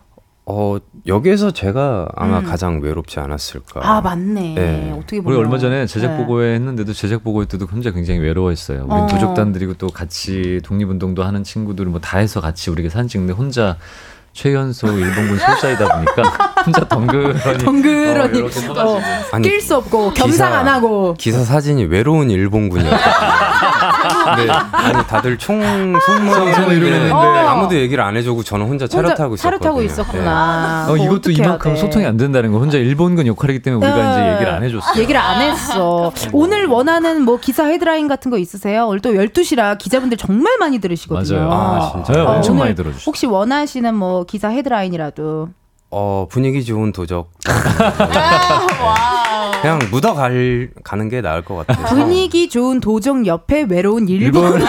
어, 여기에서 제가 아마 음. 가장 외롭지 않았을까. 아 맞네. 네. 어떻게 우리 보면 얼마 전에 제작 네. 보고회 했는데도 제작 보고회 때도 혼자 굉장히 외로워했어요. 우리 어. 도적단들이고 또 같이 독립운동도 하는 친구들 뭐 다 해서 같이 우리가 사진 찍는데 혼자 최연소 일본군 소사이다 보니까 혼자 덩그러니 덩그러니 어, 이렇게 서가지고 아니, 낄수 없고 겸상 안 하고 기사 사진이 외로운 일본군이었거든요. 네, 아니 다들 총 손으로 승무원인데 이러는데. 아무도 얘기를 안 해주고 저는 혼자 차를 타고 있었거든요. 차를 타고 있었구나. 어, 그거 이것도 이만큼 돼? 소통이 안 된다는 거 혼자 일본군 역할이기 때문에 우리가 네. 이제 얘기를 안 해줬어요. 얘기를 안 했어. 오늘 원하는 뭐 기사 헤드라인 같은 거 있으세요? 오늘 또 12시라 기자분들 정말 많이 들으시거든요. 맞아요. 아, 진짜요? 네, 엄청 많이 들어주셨어요. 혹시 원하시는 뭐 기사 헤드라인이라도 어 분위기 좋은 도적. 그냥 묻어 갈 가는 게 나을 것 같아요. 분위기 좋은 도정 옆에 외로운 일본.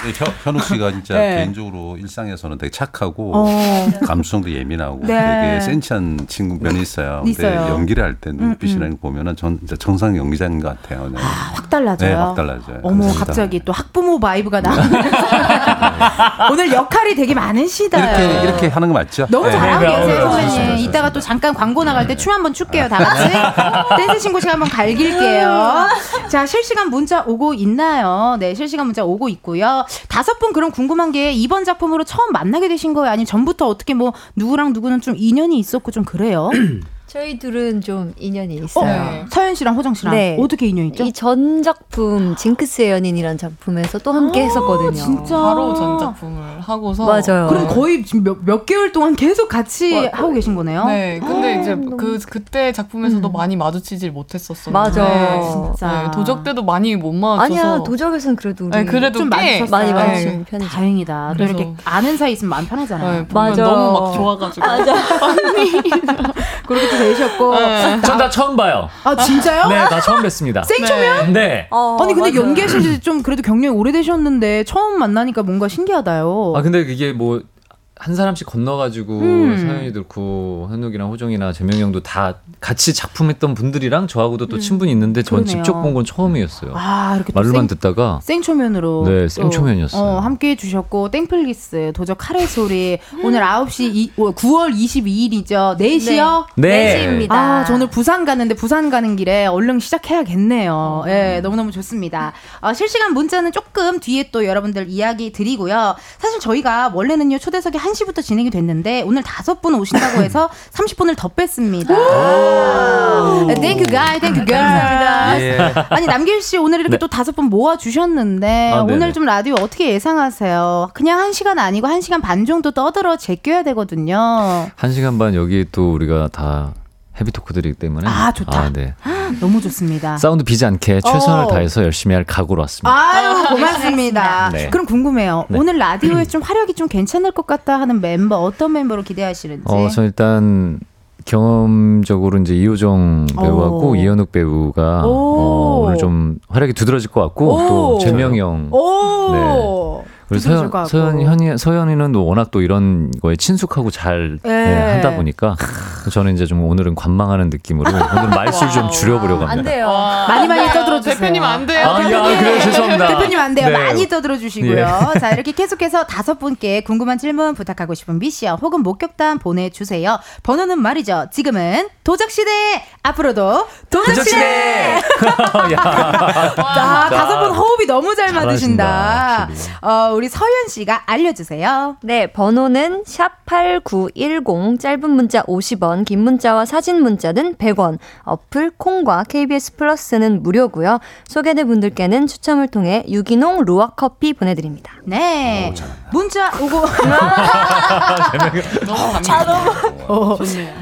근데 현- 현욱 씨가 진짜 네. 개인적으로 일상에서는 되게 착하고 어. 감수성도 예민하고 네. 되게 센치한 친구 면이 있어요. 근데 있어요. 음, 연기를 할 때 눈빛이라는 거 보면은 전 진짜 정상 연기자인 것 같아요. 네. 확 달라져요. 네, 확 달라져요. 어머, 감사합니다. 갑자기 또 학부모 vibe가 나오면서 오늘 역할이 되게 많으시다. 이렇게 이렇게 하는 거 맞죠? 너무 네. 잘하고 네, 계세요, 네, 선배님. 이따가 또 잠깐 광고 나갈 때 춤 한번 출게요, 다 같이. 댄스 신고식 한번 갈길게요. 자, 실시간 문자 오고 있나요? 네, 실시간 문자 오고 있고요. 다섯 분 그럼 궁금한 게 이번 작품으로 처음 만나게 되신 거예요? 아니면 전부터 어떻게 뭐 누구랑 누구는 좀 인연이 있었고 좀 그래요? 저희 둘은 좀 인연이 있어요. 네. 서현 씨랑 호정 씨랑 네. 어떻게 인연 있죠? 이 전 작품 징크스의 연인이라는 작품에서 또 함께 했었거든요. 진짜. 바로 전 작품을 하고서 맞아요. 그럼 거의 지금 몇, 몇 개월 동안 계속 같이 와, 하고 계신 거네요? 네, 근데 이제 너무- 그 그때 작품에서도 음. 많이 마주치질 못했었어요. 맞아. 네, 진짜. 네, 도적 때도 많이 못 마주쳐서. 아니야 도적에서는 그래도 우리 네, 그래도 좀. 많이 네. 마주치는 편이죠. 다행이다. 또 그래서- 이렇게 아는 사이 있으면 마음 편하잖아요. 네, 보면 맞아. 너무 막 좋아가지고. 그렇게 또 되셨고. 네. 전다 처음 봐요. 아, 진짜요? 네, 다 처음 뵀습니다. 생초면? 네. 어, 아니, 근데 맞아요. 연기하신 지 좀 그래도 경력이 오래되셨는데 처음 만나니까 뭔가 신기하다요. 아 근데 그게 뭐 한 사람씩 건너가지고 음. 서현이도 그렇고 현욱이랑 호정이나 재명이 형도 다 같이 작품했던 분들이랑 저하고도 또 친분이 있는데 전 음. 그러네요. 직접 본 건 처음이었어요. 아, 이렇게 또 말로만 생, 듣다가 생초면으로. 네, 또, 생초면이었어요. 어, 함께 해 주셨고, 넷플릭스, 도적 칼의 소리. 오늘 9시, 이, 9월 22일이죠. 4시요? 네. 네 시입니다. 아, 저 오늘 부산 가는데 부산 가는 길에 얼른 시작해야겠네요. 예, 너무너무 좋습니다. 어, 실시간 문자는 조금 뒤에 또 여러분들 이야기 드리고요. 사실 저희가 원래는요, 초대석이 1시부터 진행이 됐는데, 오늘 다섯 분 오신다고 해서 30분을 더 뺐습니다. thank you guy, thank you girl. 예. 아니, 남길 씨 오늘 이렇게 네. 또 다섯 분 모아 주셨는데, 아, 네네. 오늘 좀 라디오 어떻게 예상하세요? 그냥 한 시간 아니고 한 시간 반 정도 떠들어 제껴야 되거든요. 한 시간 반 여기 또 우리가 다 heavy talker들이기 때문에 아, 좋다. 아, 네. 너무 좋습니다. 사운드 비지 않게 최선을 어. 다해서 열심히 할 각오로 왔습니다. 아유 고맙습니다. 네. 그럼 궁금해요. 네. 오늘 라디오에 좀 활약이 좀 괜찮을 것 같다 하는 멤버 어떤 멤버로 기대하시는지. 어, 저 일단 경험적으로 이제 이호정 배우하고 오. 이현욱 배우가 오. 어, 오늘 좀 활약이 두드러질 것 같고 오. 또 재명이 형 오. 것 서현, 같고. 서현, 현이, 서현이는 또 워낙 또 이런 거에 친숙하고 잘 예. 예, 하다 보니까 저는 이제 좀 오늘은 관망하는 느낌으로 오늘 말수를 좀 줄여보려고 안 합니다. 돼요. 많이 많이 떠들어 주세요. 대표님 안 돼요. 아, 야, 그래요? 죄송합니다. 대표님 안 돼요. 네. 많이 떠들어 주시고요. 자, 이렇게 계속해서 다섯 분께 궁금한 질문 부탁하고 싶은 미션 혹은 목격담 보내 주세요. 번호는 말이죠. 지금은 도적 시대, 앞으로도 도적 시대! 야, 아, 다섯 분 호흡이 너무 잘 맞으신다. 어, 우리 서현 씨가 알려 주세요. 네, 번호는 샵 8910 짧은 문자 50원, 긴 문자와 사진 문자는 100원. 어플 콩과 KBS 플러스는 무료고요. 소개된 분들께는 추첨을 통해 유기농 루아 커피 보내 드립니다. 네. 문자 오고. 너무 감사합니다. 어,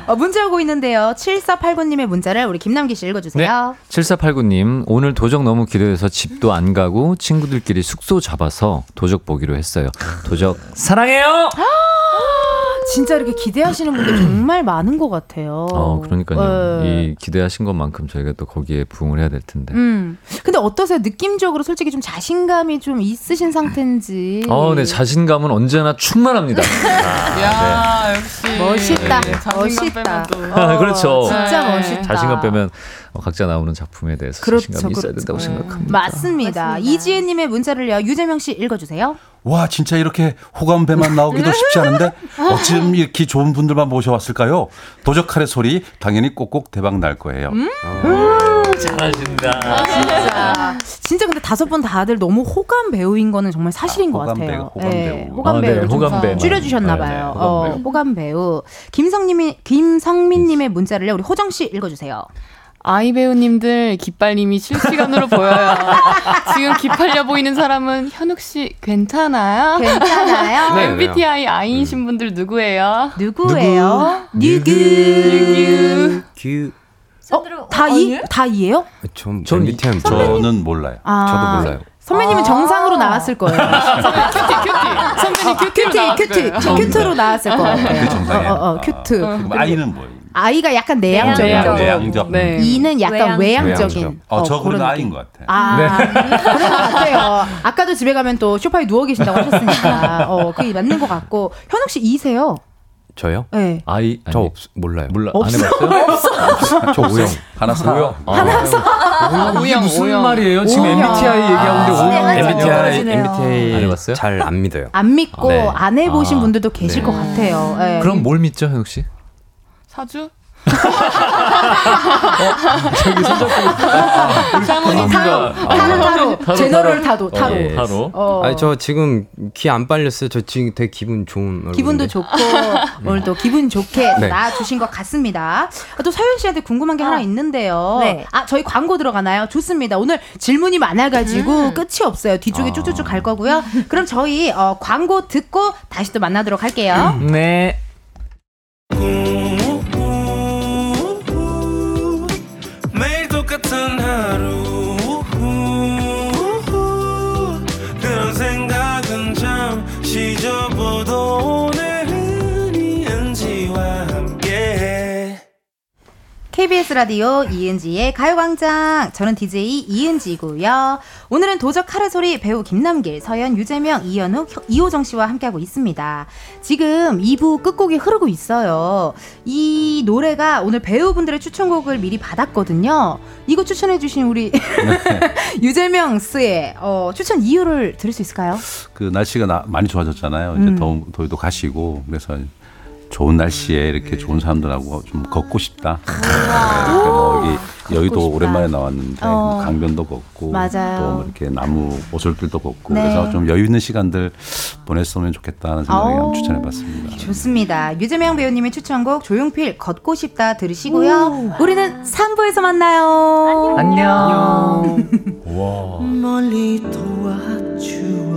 어, 문자 오고 있는데요. 7489님의 문자를 우리 김남기 씨 읽어주세요. 7489님, 오늘 도적 너무 기대돼서 집도 안 가고 친구들끼리 숙소 잡아서 도적 보기로 했어요. 도적 사랑해요! 진짜 이렇게 기대하시는 분들 정말 많은 것 같아요. 어, 그러니까요. 네. 이 기대하신 것만큼 저희가 또 거기에 부응을 해야 될 텐데. 음. 근데 어떠세요? 느낌적으로 솔직히 좀 자신감이 좀 있으신 상태인지. 어, 네, 자신감은 언제나 충만합니다. 야, 역시. 멋있다. 네, 자신감 멋있다. 빼면 또. 아, 그렇죠. 진짜 네. 멋있다. 자신감 빼면 어, 각자 나오는 작품에 대해서 그렇죠, 자신감이 있어야 그렇죠. 된다고 네. 생각합니다. 맞습니다. 이지혜님의 문자를요. 유재명 씨 읽어주세요. 와 진짜 이렇게 호감 배만 나오기도 쉽지 않은데 어쩜 이렇게 좋은 분들만 모셔왔을까요? 도적칼의 소리 당연히 꼭꼭 대박 날 거예요. 잘하신다. 진짜. 진짜 근데 다섯 분 다들 너무 호감 배우인 거는 정말 사실인 아, 것 호감 같아요. 배우, 호감 네, 배우. 호감 아, 네, 배우. 호감 배우. 줄여주셨나 봐요. 네, 네, 호감 어, 배우. 호감 배우. 김성님이, 김성민님의 문자를요. 우리 호정 씨 읽어주세요. 아이 배우님들 기빨림이 실시간으로 보여요. 지금 기빨려 보이는 사람은 현욱 씨 괜찮아요? 괜찮아요? 네. MBTI I이신 분들 누구예요? 누구예요? 누구? 뉴. 규. 어, 다 E? 다 E예요? 전 전 MBTI 저는 몰라요. 아, 저도 몰라요. 선배님은 정상으로 나왔을 거예요. cutie cutie. 선배님 cutie로 cutie, 나왔어요. 큐티, cute로 나왔을 것 같아요. 그게 정상이에요. 어, 어, 어, cute. 그럼 I는 뭐예요? I가 약간 내향적인 내향적. 거고. 내향적. 네. E는 약간 외향적. 외향적 인. 어, 저 그런 그런 아이인. 것 같아요. 아, 그런 것 같아요. 아까도 집에 가면 또 소파에 누워 계신다고 하셨으니까, 어, 그게 맞는 것 같고. 현욱 씨 이세요? 저요? 네. 아이, 아니, 저 없, 몰라요. 몰라. 없어? 안 해봤어요? 저 오영. 하나 사. 오영. 아, 이게 오영, 무슨 오영. 말이에요? 지금 오영. MBTI 얘기하는데 아, 오영. MBTI. MBTI 안 해봤어요? 잘 안 믿어요. 안 믿고 네. 안 해보신 아, 분들도 계실 네. 것 같아요. 예. 그럼 뭘 믿죠, 현욱 씨? 사주? 저기 손잡고 사모님 타로, 타로, 타로, 제너럴 타도, 타로. 어, 타로. 어, 아니 저 지금 귀 안 빨렸어요. 저 지금 되게 기분 좋은 얼굴인데. 기분도 좋고 오늘 또 기분 좋게 네. 나와주신 것 같습니다. 아, 또 서현 씨한테 궁금한 게 하나 있는데요. 네. 아 저희 광고 들어가나요? 좋습니다. 오늘 질문이 많아가지고 끝이 없어요. 뒤쪽에 쭉쭉쭉 갈 거고요. 그럼 저희 어, 광고 듣고 다시 또 만나도록 할게요. 네. KBS 라디오 이은지의 가요광장. 저는 DJ 이은지고요. 오늘은 도적 카레 소리 배우 김남길, 서현, 유재명, 이현욱, 이호정 씨와 함께하고 있습니다. 지금 2부 끝곡이 흐르고 있어요. 이 노래가 오늘 배우분들의 추천곡을 미리 받았거든요. 이거 추천해주신 우리 유재명 씨의 어, 추천 이유를 들을 수 있을까요? 그 날씨가 나, 많이 좋아졌잖아요. 이제 음. 더, 더위도 가시고 그래서 좋은 날씨에 이렇게 좋은 사람들하고 좀 걷고 싶다. 네, 이렇게 뭐 여기 여의도 싶다. 오랜만에 나왔는데 어. 강변도 걷고 맞아요. 또뭐 이렇게 나무 오솔길도 걷고 네. 그래서 좀 여유 있는 시간들 보냈으면 좋겠다는 생각에. 한번 추천해봤습니다. 좋습니다. 유재명 배우님의 추천곡 조용필 걷고 싶다 들으시고요. 우리는 3부에서 만나요. 안녕. 와. 멀리 도와주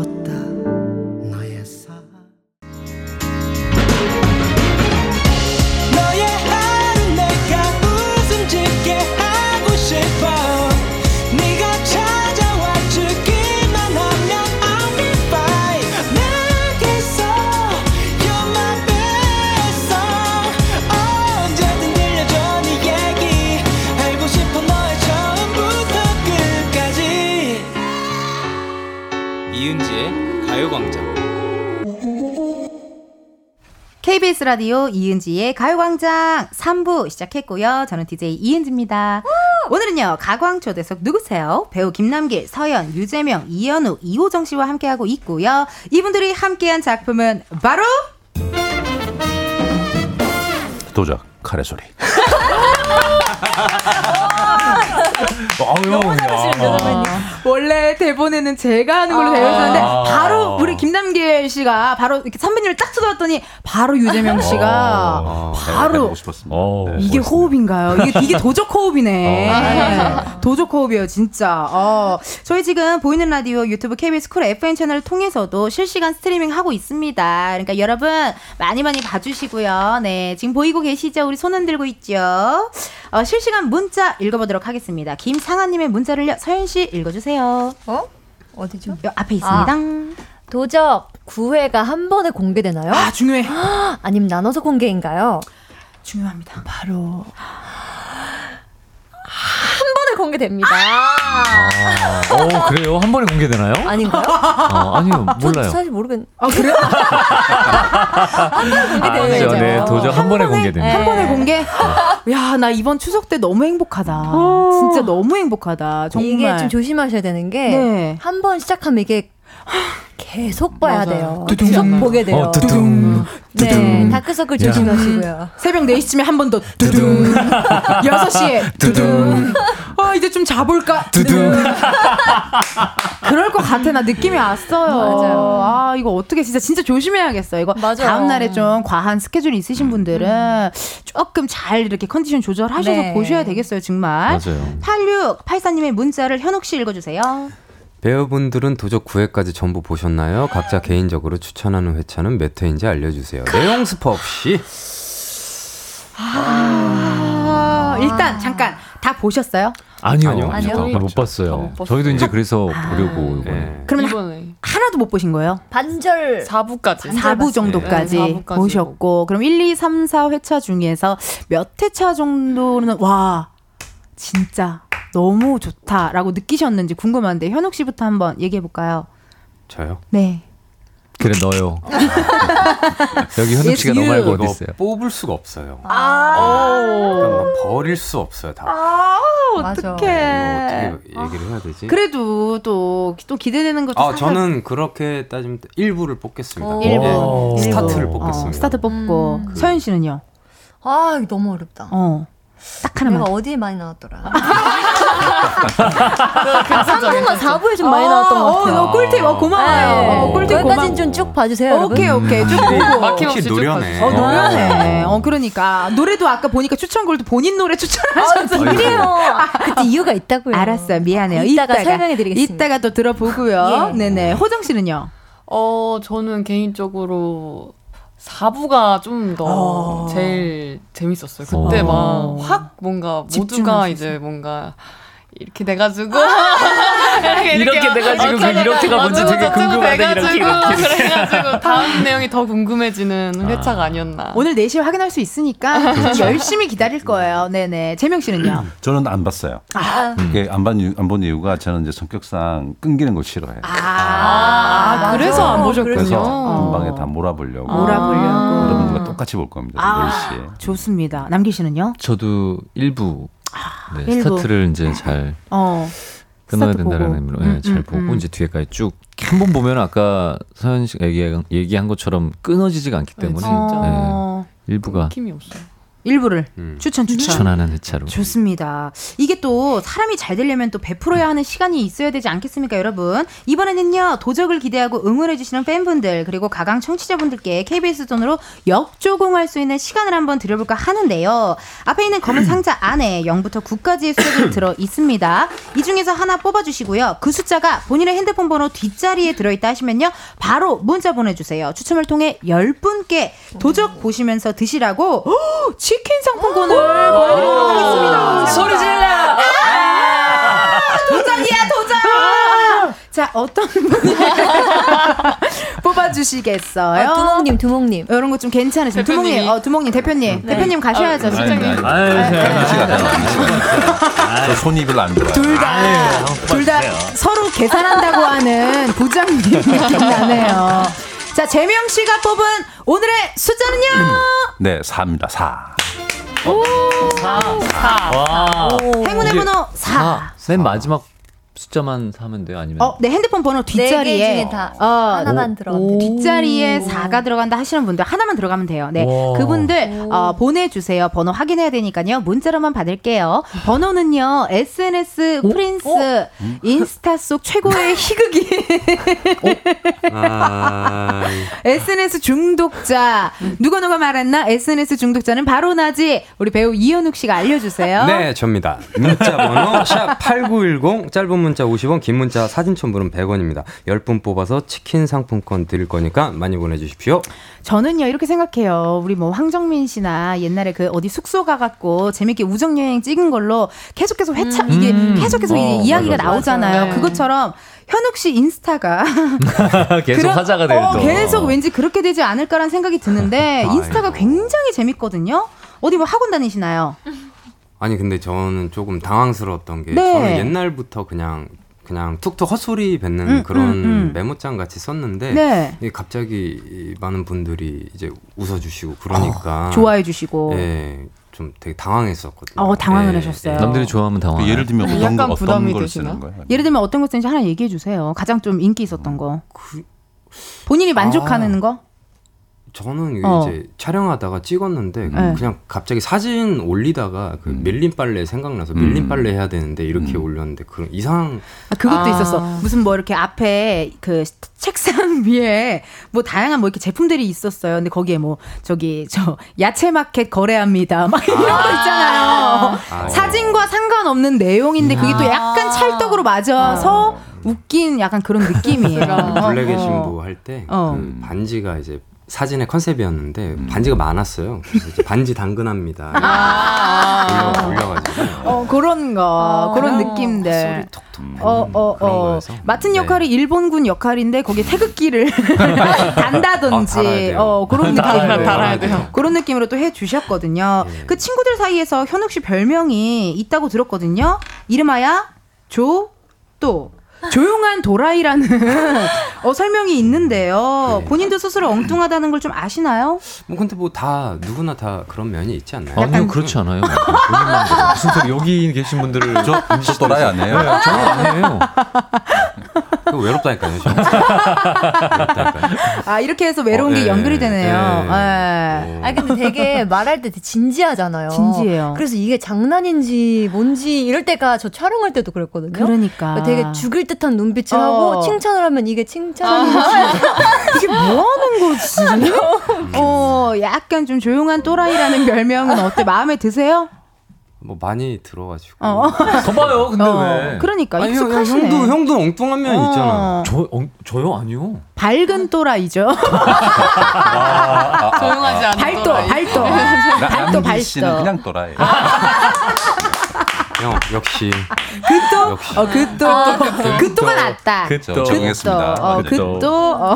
KBS 라디오 이은지의 가요광장 3부 시작했고요. 저는 DJ 이은지입니다. 오 늘은요, 가광초대석 누구세요? 배우 김남길, 서연, 유재명, 이현우, 이호정 씨와 함께하고 있고요. 이분들이 함께한 작품은 바로 도적 카레 소리. 아유, 야. 원래 대본에는 제가 하는 걸로 되어 있었는데 아. 바로 우리 김남길 씨가 바로 이렇게 선배님을 딱 쳐다봤더니 바로 유재명 씨가 아. 바로 해보고 싶었습니다. 어. 네. 이게 호흡인가요? 이게, 이게 도적 호흡이네. 네. 도적 호흡이에요, 진짜. 어, 저희 지금 보이는 라디오 유튜브 KBS 쿨 FM 채널을 통해서도 실시간 스트리밍 하고 있습니다. 그러니까 여러분 많이 많이 봐주시고요. 네, 지금 보이고 계시죠? 우리 손 흔들고 있죠? 어, 실시간 문자 읽어보도록 하겠습니다. 김상아님의 문자를요, 서현 씨 읽어주세요. 어? 어디죠? 요 앞에 있습니다. 도적 9회가 한 번에 공개되나요? 아, 중요해. 아니면 나눠서 공개인가요? 중요합니다. 바로 한 공개됩니다. 아, 어, 그래요? 한 번에 공개되나요? 아닌가요? 어, 아니요, 전 몰라요. 사실 모르겠. 아, 그래요? 한 번에 아, 공개되죠. 그죠. 네, 도저 한 번에 공개됩니다. 한 번에 공개? 야, 나 이번 추석 때 너무 행복하다. 진짜 너무 행복하다. 정말. 이게 좀 조심하셔야 되는 게 한번 네. 시작하면 이게 계속 봐야 맞아요. 돼요. 두둥. 계속 보게 돼요. 어, 두둥. 네, 두둥. 다크서클 야. 조심하시고요. 새벽 4시쯤에 한 번 더 두둥. 6시에 두둥. 아, 이제 좀 자볼까? 두둥. 그럴 것 같아. 나 느낌이 왔어요. 맞아요. 아, 이거 어떻게 진짜 진짜 조심해야겠어. 이거 다음 날에 좀 과한 스케줄이 있으신 분들은 조금 잘 이렇게 컨디션 조절하셔서 네. 보셔야 되겠어요, 정말. 맞아요. 8684님의 문자를 현욱 씨 읽어주세요. 배우분들은 도적 9회까지 전부 보셨나요? 각자 개인적으로 추천하는 회차는 몇 회인지 알려주세요. 내용 스포 없이. 아, 일단 잠깐 다 보셨어요? 아니요, 아니요, 아니요. 못 봤어요. 못 봤어요. 저희도 이제 그래서 보려고 이번에. 네. 그러면 이번에 하나도 못 보신 거예요? 반절 4부까지. 4부 정도까지 네, 4부까지 보셨고 그럼 1, 2, 3, 4 회차 중에서 몇 회차 정도는 와 진짜 너무 좋다라고 느끼셨는지 궁금한데 현욱 씨부터 한번 얘기해 볼까요? 저요? 네. 그래 넣어요. 여기 현욱 씨가 너 말고 어디 있어요? 뽑을 수가 없어요. 아. 그러니까 뭐 버릴 수 없어요. 다. 아, 어떻게 얘기를 해야 되지? 그래도 또, 또 기대되는 것도 아, 사실- 저는 그렇게 따지면 일부를 뽑겠습니다. 일부. 예, 스타트를 일부. 뽑겠습니다. 어, 스타트 뽑고. 서현 씨는요? 아, 너무 어렵다. 어. 딱 하나만. 내가 어디에 많이 나왔더라. 3부만 4부에 좀 많이 나왔던 것 어, 같아요. 너 꿀팁, 어, 고마워요. 어, 꿀팁 거기까지는 좀 쭉 봐주세요, 여러분. 오케이, 오케이. 쭉 네. 보고. 쭉 노련해. 어, 노련해. 어, 그러니까. 노래도 아까 보니까 추천곡도 본인 노래 추천하셨어요. 그래요. 그때 이유가 있다고요. 알았어요. 미안해요. 이따가 설명해 드리겠습니다. 이따가 또 들어보고요. 예. 네네. 호정 씨는요? 어, 저는 개인적으로 4부가 좀더 어. 제일 재밌었어요. 그때 어. 막확 뭔가 모두가 수 이제 뭔가 이렇게 돼가지고 이렇게 돼가지고 그 이렇게가 뭔지 되게 궁금하다, 이렇게, 이렇게. 그래가지고 다음 내용이 더 궁금해지는 회차가 아니었나. 오늘 4시에 확인할 수 있으니까 열심히 기다릴 거예요. 네네. 재명 씨는요? 저는 안 봤어요. 아. 안본 이유, 안본 이유가 저는 이제 성격상 끊기는 걸 싫어해요. 아, 그래서 안 보셨군요. 그래서 한 방에 다 몰아보려고. 몰아보려고. 여러분들과 똑같이 볼 겁니다. 아, 4시에. 좋습니다. 남기 씨는요? 저도 일부 네, 일부. 스타트를 이제 잘 어. 끊어야 된다는 보고. 의미로 음, 네, 잘 음, 보고 음. 이제 뒤에까지 쭉 한 번 보면 아까 서현 씨가 얘기한, 얘기한 것처럼 끊어지지가 않기 때문에 진짜. 어. 네, 일부가 힘이 없어요. 일부를 음. 추천 추천. 추천하는 회차로 좋습니다. 이게 또 사람이 잘 되려면 또 베풀어야 하는 시간이 있어야 되지 않겠습니까, 여러분? 이번에는요, 도적을 기대하고 응원해 주시는 팬분들, 그리고 가강 청취자분들께 KBS 돈으로 역조공할 수 있는 시간을 한번 드려볼까 하는데요. 앞에 있는 검은 상자 안에 0부터 9까지의 숫자들이 들어 있습니다. 이 중에서 하나 뽑아주시고요. 그 숫자가 본인의 핸드폰 번호 뒷자리에 들어있다 하시면요, 바로 문자 보내주세요. 추첨을 통해 10분께 도적 보시면서 드시라고, 헉, 치킨 상품권을 보내드리도록 하겠습니다. 소리 질러! 도전이야 도전! 자 어떤 분이 뽑아주시겠어요? 아, 두목님, 두목님. 이런 거 좀 괜찮으시면. 두목님, 어 두목님 대표님, 네. 대표님 가셔야죠. 아, 실장님. 저 손이 별로 안 좋아요. 둘 다, 둘 다 서로 계산한다고 하는 부장님 느낌 나네요. 자, 재명 씨가 뽑은 오늘의 숫자는요? 네, 4입니다. 4. 와. 행운의 이게 번호 4. 아, 맨 마지막 숫자만 사면 돼요 아니면 어, 네 핸드폰 번호 네개 뒷자리에 중에 다 어, 하나만 들어가면 돼. 뒷자리에 4가 들어간다 하시는 분들 하나만 들어가면 돼요. 네. 와. 그분들 어, 보내주세요. 번호 확인해야 되니까요. 문자로만 받을게요. 번호는요. SNS 프린스 인스타 속 최고의 희극이 아, SNS 중독자 누가 누가 말했나? SNS 중독자는 바로 나지. 우리 배우 이현욱 씨가 알려주세요. 네, 접니다. 문자 번호 샵8910 짧은 문자 50원, 긴 문자 사진 첨부는 100원입니다. 10분 뽑아서 치킨 상품권 드릴 거니까 많이 보내주십시오. 저는요 이렇게 생각해요. 우리 뭐 황정민 씨나 옛날에 그 어디 숙소 가갖고 재밌게 우정 여행 찍은 걸로 계속해서 회차 이게 계속해서 어, 이제 이야기가 맞아, 맞아. 나오잖아요. 맞아요. 그것처럼 현욱 씨 인스타가 계속 그런- 화자가 되는 어, 또. 계속 왠지 그렇게 되지 않을까라는 생각이 드는데 인스타가 아이고. 굉장히 재밌거든요. 어디 뭐 학원 다니시나요? 아니 근데 저는 조금 당황스러웠던 게 네. 저는 옛날부터 그냥 그냥 툭툭 헛소리 뱉는 음, 그런 음, 음. 메모장 같이 썼는데 네. 이게 갑자기 이 많은 분들이 이제 웃어주시고 그러니까 좋아해 주시고. 예, 좀 되게 당황했었거든요. 어, 당황을 예, 하셨어요. 남들이 좋아하면 당황. 그 예를 들면 어떤, 약간 거, 어떤 부담이 걸 되시나? 쓰는 거예요? 예를 들면 어떤 거 쓰는지 하나 얘기해 주세요. 가장 좀 인기 있었던 거. 그, 본인이 만족하는 거? 저는 어. 이제 촬영하다가 찍었는데 네. 그냥 갑자기 사진 올리다가 그 밀린 빨래 생각나서 밀린 빨래 해야 되는데 이렇게 올렸는데 그런 이상 아, 그것도 아. 있었어. 무슨 뭐 이렇게 앞에 그 책상 위에 뭐 다양한 뭐 이렇게 제품들이 있었어요. 근데 거기에 뭐 저기 저 야채 마켓 거래합니다. 막 이런 거 있잖아요. 아, 사진과 상관없는 내용인데 그게 또 약간 찰떡으로 맞아서 웃긴 약간 그런 느낌이에요. 블랙의 어. 신부 할때그 어. 반지가 이제 사진의 컨셉이었는데 반지가 많았어요. 그래서 반지 당근합니다. 올려, 올려가지고 어 그런 거 그런 느낌들. 소리 톡톡 어, 어, 어. 맡은 네. 역할이 일본군 역할인데 거기에 태극기를 단다든지 아. 어, 그런 느낌 달아야 돼요. 달아야 돼요. 그런 느낌으로 또 해 주셨거든요. 네. 그 친구들 사이에서 현욱 씨 별명이 있다고 들었거든요. 이름하여 조또 조용한 도라이라는 어, 설명이 있는데요. 네. 본인도 스스로 엉뚱하다는 걸 좀 아시나요? 뭐 근데 뭐 다 누구나 다 그런 면이 있지 않나요? 아니요 그렇지 않아요. 본인만 그래요. 무슨 소리 여기 계신 분들을 저, 저 또라이 아니에요? 네, 저는 아니에요. 그거 외롭다니까요. 저. 외롭다니까요. 아 이렇게 해서 외로운 어, 게 네, 연결이 되네요. 네. 네. 아 근데 되게 말할 때 되게 진지하잖아요. 진지해요. 그래서 이게 장난인지 뭔지 이럴 때가 저 촬영할 때도 그랬거든요. 그러니까 되게 죽일 듯한 눈빛을 어. 하고 칭찬을 하면 이게 칭찬인지 이게 뭐 하는 거지? 어, 약간 좀 조용한 또라이라는 별명은 어때? 마음에 드세요? 뭐 많이 들어가지고. 어. 거봐요. 근데 어, 왜? 그러니까 아니, 형, 익숙하시네. 형도 형도 엉뚱한 면 어. 있잖아. 저 어, 저요 아니요. 밝은 또라이죠. 조용하지 않은 발도, 또라이. 발도. 나- 발도, 남기 씨는 발도. 그냥 또라이. 형 역시 그또, 역시. 어, 그또, 그또가 낫다. 그저 정했습니다. 어, 네. 그또, 어,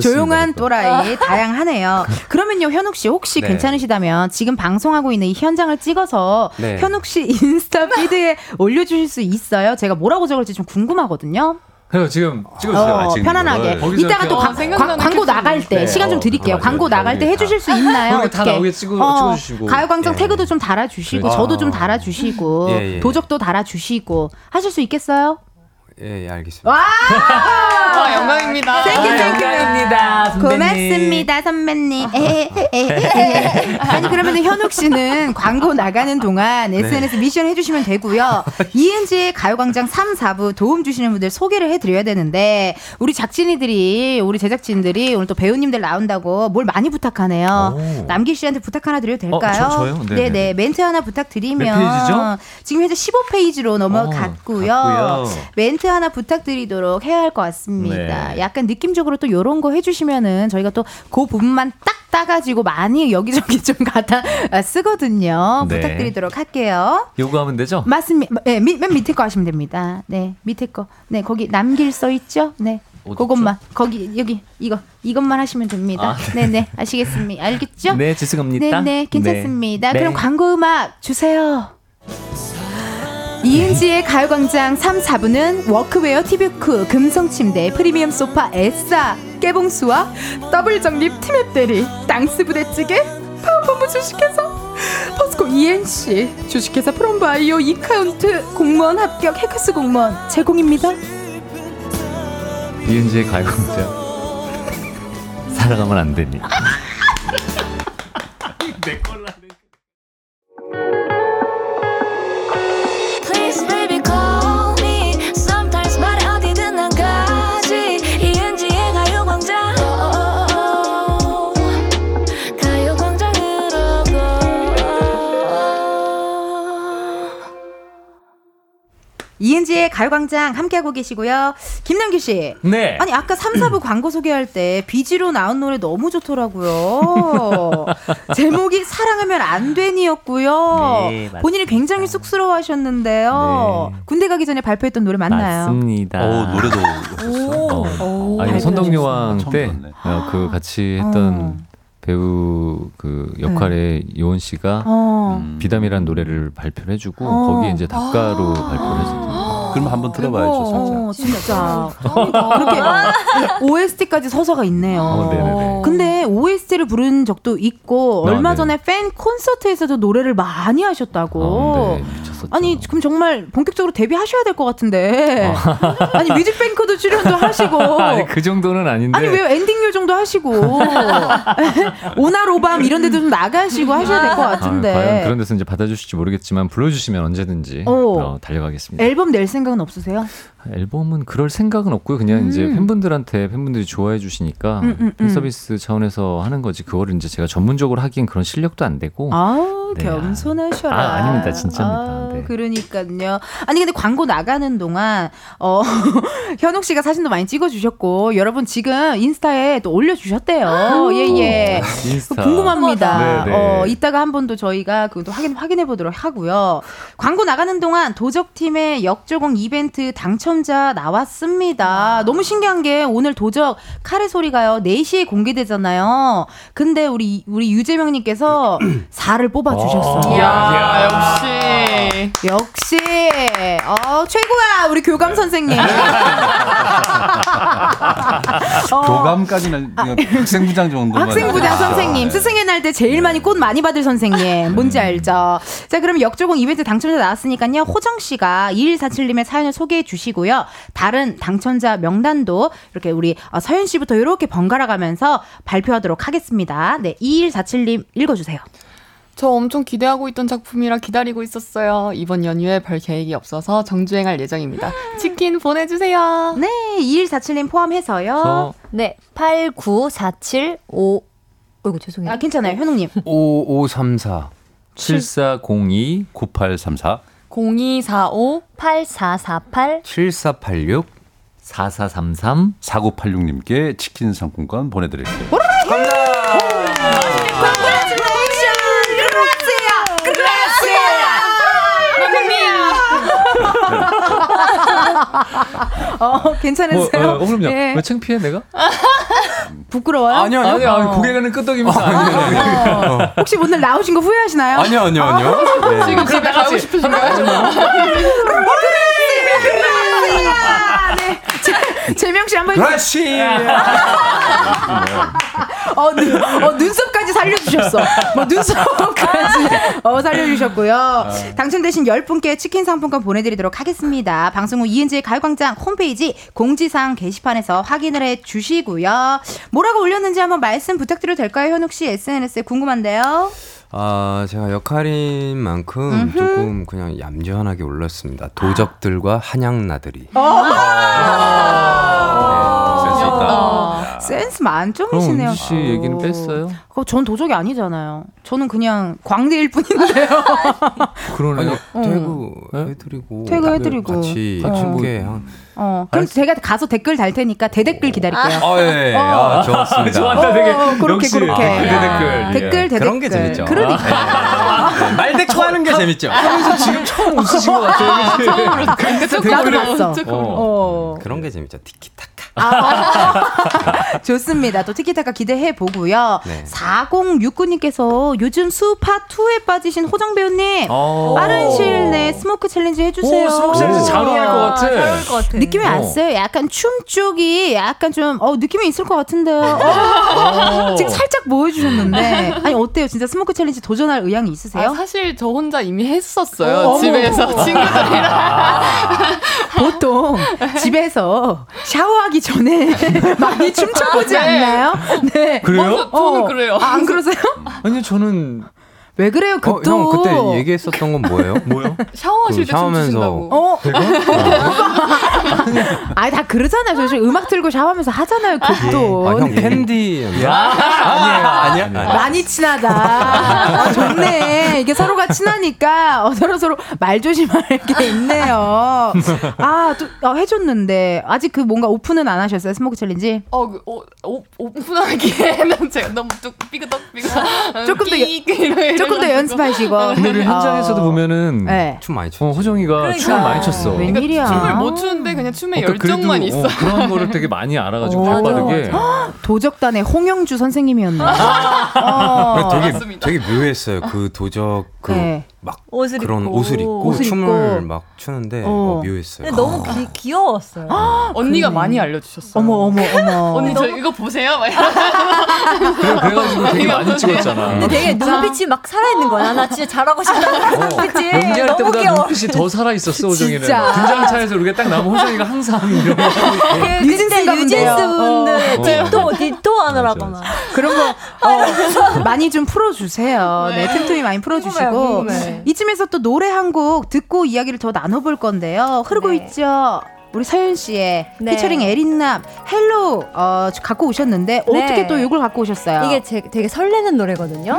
조용한 그또. 또라이 다양하네요. 그러면요, 현욱 씨 혹시 네. 괜찮으시다면 지금 방송하고 있는 이 현장을 찍어서 네. 현욱 씨 인스타 피드에 올려주실 수 있어요? 제가 뭐라고 적을지 좀 궁금하거든요. 그래요 지금 찍어주세요. 어, 아, 편안하게. 거를. 이따가 또 어, 광, 광, 고 캡슐. 나갈 때 네. 시간 좀 어, 드릴게요. 맞아요. 광고 나갈 때 해주실 수 있나요? 그러니까 다 어떻게? 나오게 찍어- 어, 찍어주시고. 가요광장 예. 태그도 좀 달아주시고 그렇죠. 저도 좀 달아주시고 예, 예. 도적도 달아주시고 하실 수 있겠어요? 예, 예 알겠습니다. 와! 와, 영광입니다. thank you thank you 영광입니다, 선배님. 고맙습니다 선배님 에헤헤헤헤. 아니 그러면 현욱 씨는 광고 나가는 동안 SNS 미션 해주시면 되고요 이은지의 가요광장 3, 4부 도움 주시는 분들 소개를 해드려야 되는데 우리 작진이들이 우리 제작진들이 오늘 또 배우님들 나온다고 뭘 많이 부탁하네요 오. 남길 씨한테 부탁 하나 드려도 될까요? 어, 저- 저요? 네네네. 네네 멘트 하나 부탁드리면 몇 페이지죠? 지금 현재 15페이지로 넘어갔고요 어, 갔고요. 멘트 하나 부탁드리도록 해야 할 것 같습니다. 네. 약간 느낌적으로 또 요런 거 해주시면은 저희가 또 그 부분만 딱 따가지고 많이 여기저기 좀 갖다 아, 쓰거든요. 네. 부탁드리도록 할게요. 요구하면 되죠? 맞습니다. 네, 밑- 맨 밑에 거 하시면 됩니다. 네, 밑에 거. 네, 거기 남길 써 있죠? 네. 그것만 거기 여기 이거 이것만 하시면 됩니다. 아, 네, 네. 아시겠습니까? 알겠죠? 네, 죄송합니다. 네, 네, 괜찮습니다. 네. 그럼 광고 음악 주세요. 이은지의 가요광장 3, 4부는 워크웨어 티뷰크, 금성침대, 프리미엄 소파, 에싸, 깨봉수학 더블 적립 티맵 대리, 땅스 부대찌개, 파워펌프 주식회사, 포스코 E&C, 주식회사 프롬바이오 이카운트, 공무원 합격 해커스 공무원 제공입니다. 이은지의 가요광장 살아가면 안 되니. Please 이은지의 가요광장 함께하고 계시고요. 김남규 씨. 네. 아니, 아까 3, 4부 광고 소개할 때 비지로 나온 노래 너무 좋더라고요. 제목이 사랑하면 안 되니였고요. 네, 맞습니다. 본인이 굉장히 쑥스러워 하셨는데요. 네. 군대 가기 전에 발표했던 노래 맞나요? 맞습니다. 어, 노래도 오. 아, 이거 선덕여왕 처음 때 들었네. 어, 그 같이 했던 배우 그 역할의 요원 씨가 어. 음. 비담이라는 노래를 발표를 해주고 어. 거기에 이제 닭가로 발표를 했었죠. 그럼 한번 들어봐야죠, 살짝. 어, 진짜. 그렇게 OST까지 서사가 있네요. 어, 네네네. 근데 OST를 부른 적도 있고 아, 얼마 네. 전에 팬 콘서트에서도 노래를 많이 하셨다고. 어, 네. 아니 그럼 정말 본격적으로 데뷔하셔야 될 것 같은데. 어. 아니 뮤직뱅크도 출연도 하시고. 아니 그 정도는 아닌데. 아니 왜 엔딩률 정도 하시고 오나로밤 이런 데도 좀 나가시고 하셔야 될것 아, 같은데. 과연 그런 데서 이제 받아주실지 모르겠지만 불러주시면 언제든지 어. 어, 달려가겠습니다. 앨범 낼 생각은 없으세요? 앨범은 그럴 생각은 없고요. 그냥 이제 음. 팬분들한테 팬분들이 좋아해 주시니까 음, 음, 팬 음. 서비스 차원에서 하는 거지. 그거를 이제 제가 전문적으로 하기엔 그런 실력도 안 되고. 아우 네, 겸손하셔라. 아, 아 닙니다. 진짜입니다. 아, 네. 그러니까요. 아니 근데 광고 나가는 동안 어 현욱 씨가 사진도 많이 찍어주셨고 여러분 지금 인스타에 또 올려주셨대요. 예예. 인스타. 궁금합니다. 네, 네. 어 이따가 한 번 더 저희가 그것도 확인 확인해 보도록 하고요. 광고 나가는 동안 도적팀의 역조공 이벤트 당첨자 나왔습니다. 너무 신기한 게 오늘 도적 카레 소리가요 4시에 공개되잖아요. 근데 우리 우리 유재명 님께서 4를 뽑아 주셨어요. 야, 역시. 역시 어 최고야 우리 교감 선생님. 어, 교감까지는 그냥 학생부장 정도만. 학생부장 아. 선생님 스승의 날 때 제일 많이 꽃 많이 받을 선생님 뭔지 알죠? 자 그럼 역조공 이벤트 당첨자 나왔으니까요 호정 씨가 2147님의 사연을 소개해 주시고요 다른 당첨자 명단도 이렇게 우리 어, 서현 씨부터 이렇게 번갈아 가면서 발표 하도록 하겠습니다. 네 2147님 읽어주세요. 저 엄청 기대하고 있던 작품이라 기다리고 있었어요. 이번 연휴에 별 계획이 없어서 정주행할 예정입니다. 치킨 보내주세요. 네 2147님 포함해서요. 저 네, 89475. 어이구, 죄송해요. 아 괜찮아요 현웅님. 5534 7402 9834 0245 8448 7486 4433 4986님께 치킨 상품권 보내드릴게요. 어 뭐, 괜찮으세요? 어, 어, 그럼요. 예. 왜 창피해 내가? 부끄러워요? 아니요, 아니요. 아니, 아니 고개는 끄덕이면서 아니에요. 어, 혹시 오늘 나오신 거 후회하시나요? 아니요, 아니요, 아니요. 네. 지금 집에 가고 싶으신가요? 네. 제- 재명 씨 한번 그렇지. 어, 눈, 어, 눈썹까지 살려주셨어. 뭐, 눈썹까지 어, 살려주셨고요. 당첨되신 10분께 치킨 상품권 보내드리도록 하겠습니다. 방송 후 이은지의 가요광장 홈페이지 공지사항 게시판에서 확인을 해 주시고요. 뭐라고 올렸는지 한번 말씀 부탁드려도 될까요? 현욱 씨 SNS에 궁금한데요. 아, 제가 역할인 만큼 조금 그냥 얌전하게 올렸습니다. 도적들과 한양나들이. 센스 있다. 센스 만점이시네요. 은지 씨 얘기는 어. 뺐어요? 어, 전 도적이 아니잖아요. 저는 그냥 광대일 뿐인데요. 그러네. 아니, 어. 퇴구 네? 해드리고. 퇴근해드리고. 같이 어. 함께 한. 어, 그럼 제가 가서 댓글 달 테니까 대댓글 기다릴게요. 아, 예, 예. 아, 좋았습니다. 좋았다 되게. 어, 그렇게, 역시 그렇게. 댓글 아, 댓글. 댓글 대댓글. 그런 게 재밌죠. 그러니까. 말대꾸 하는 게 재밌죠. 하면서 지금 처음 웃으신 것 같아요. 그치? 나도 봤어. 어. 어. 그런 게 재밌죠. 티키타카. 좋습니다. 또 티키타카 기대해 보고요. 네. 4069님께서 요즘 스우파 2에 빠지신 호정 배우님 어. 빠른 시일 내에 smoke challenge 해주세요. 오, smoke challenge 잘 어울릴 것 같아. 잘 어울릴 것 같아. 느낌이 어. 왔어요. 약간 춤 쪽이 약간 좀 어, 느낌이 있을 것 같은데요. 어. 지금 살짝 보여주셨는데 아니 어때요? 진짜 smoke challenge 도전할 의향이 있으세요? 아, 사실 저 혼자 이미 했었어요. 어머. 집에서 친구들이랑. 보통 집에서 샤워하기 전에 많이 춤춰보지 네. 않나요? 네. 그래요? 저는 그래요. 아, 안 그러세요? 아니 저는 왜 그래요, 어, 급도? 형 그때 얘기했었던 건 뭐예요? 뭐요? 샤워하실 그때 샤워하면서- 춤추신다고. 어? 아니, 다 그러잖아요. 저 지금 음악 틀고 샤워하면서 하잖아요, 급도. 아, 형 캔디. 아니에요. 아니야? 많이 친하다. 아, 좋네. 이게 서로가 친하니까 어, 서로 서로 말 조심할 게 있네요. 아, 또 어, 해줬는데 아직 그 뭔가 오픈은 안 하셨어요, smoke challenge? 어, 그, 오, 오, 오픈하기에는 제가 너무 뚝 삐그덕 삐그덕. 조금 더 여- 조금 더 연습하시고. 근데 우리 현장에서도 어. 보면은 네. 춤 많이 췄 어, 호정이가 춤을 많이 췄어. 웬일이야. 춤을 못 추는데 그냥 춤에 그러니까 열정만 그래도, 있어. 어, 그런 거를 되게 많이 알아가지고 오. 발빠르게. 도적단의 홍영주 선생님이었네. 어. 되게 맞습니다. 되게 묘했어요. 그 도적 그 네. 막 옷을 그런 입고. 옷을 입고 옷을 춤을 입고. 막 추는데 어. 어, 묘했어요. 근데 너무 귀, 귀여웠어요. 언니가 많이 알려주셨어요. 어머 어머 어머. 언니 저 이거 보세요. 막 이러면서. 그래, 그래가지고 되게 많이 찍었잖아. 근데 되게 눈빛이 막 살아있는 거야. 나 진짜 잘하고 싶다. 그치? 연기할 너무 때보다 귀여워. 눈빛이 더 살아있었어, 호정이는. 진짜. 분장차에서 우리가 딱 나면 호정이가 항상 이런 거. 그 그때 뉴진스 본데요. 분들 어. 딥토 하느라고 맞아, 막. 그런 거 어, 많이 좀 풀어주세요. 네, 틈틈이 많이 풀어주시고 궁금해. 이쯤에서 또 노래 한 곡 듣고 이야기를 더 나눠볼 건데요. 흐르고 네. 있죠. 우리 서현 씨의 네. featuring 에릭남 Hello 어, 갖고 오셨는데 네. 어떻게 또 이걸 갖고 오셨어요? 이게 제, 되게 설레는 노래거든요.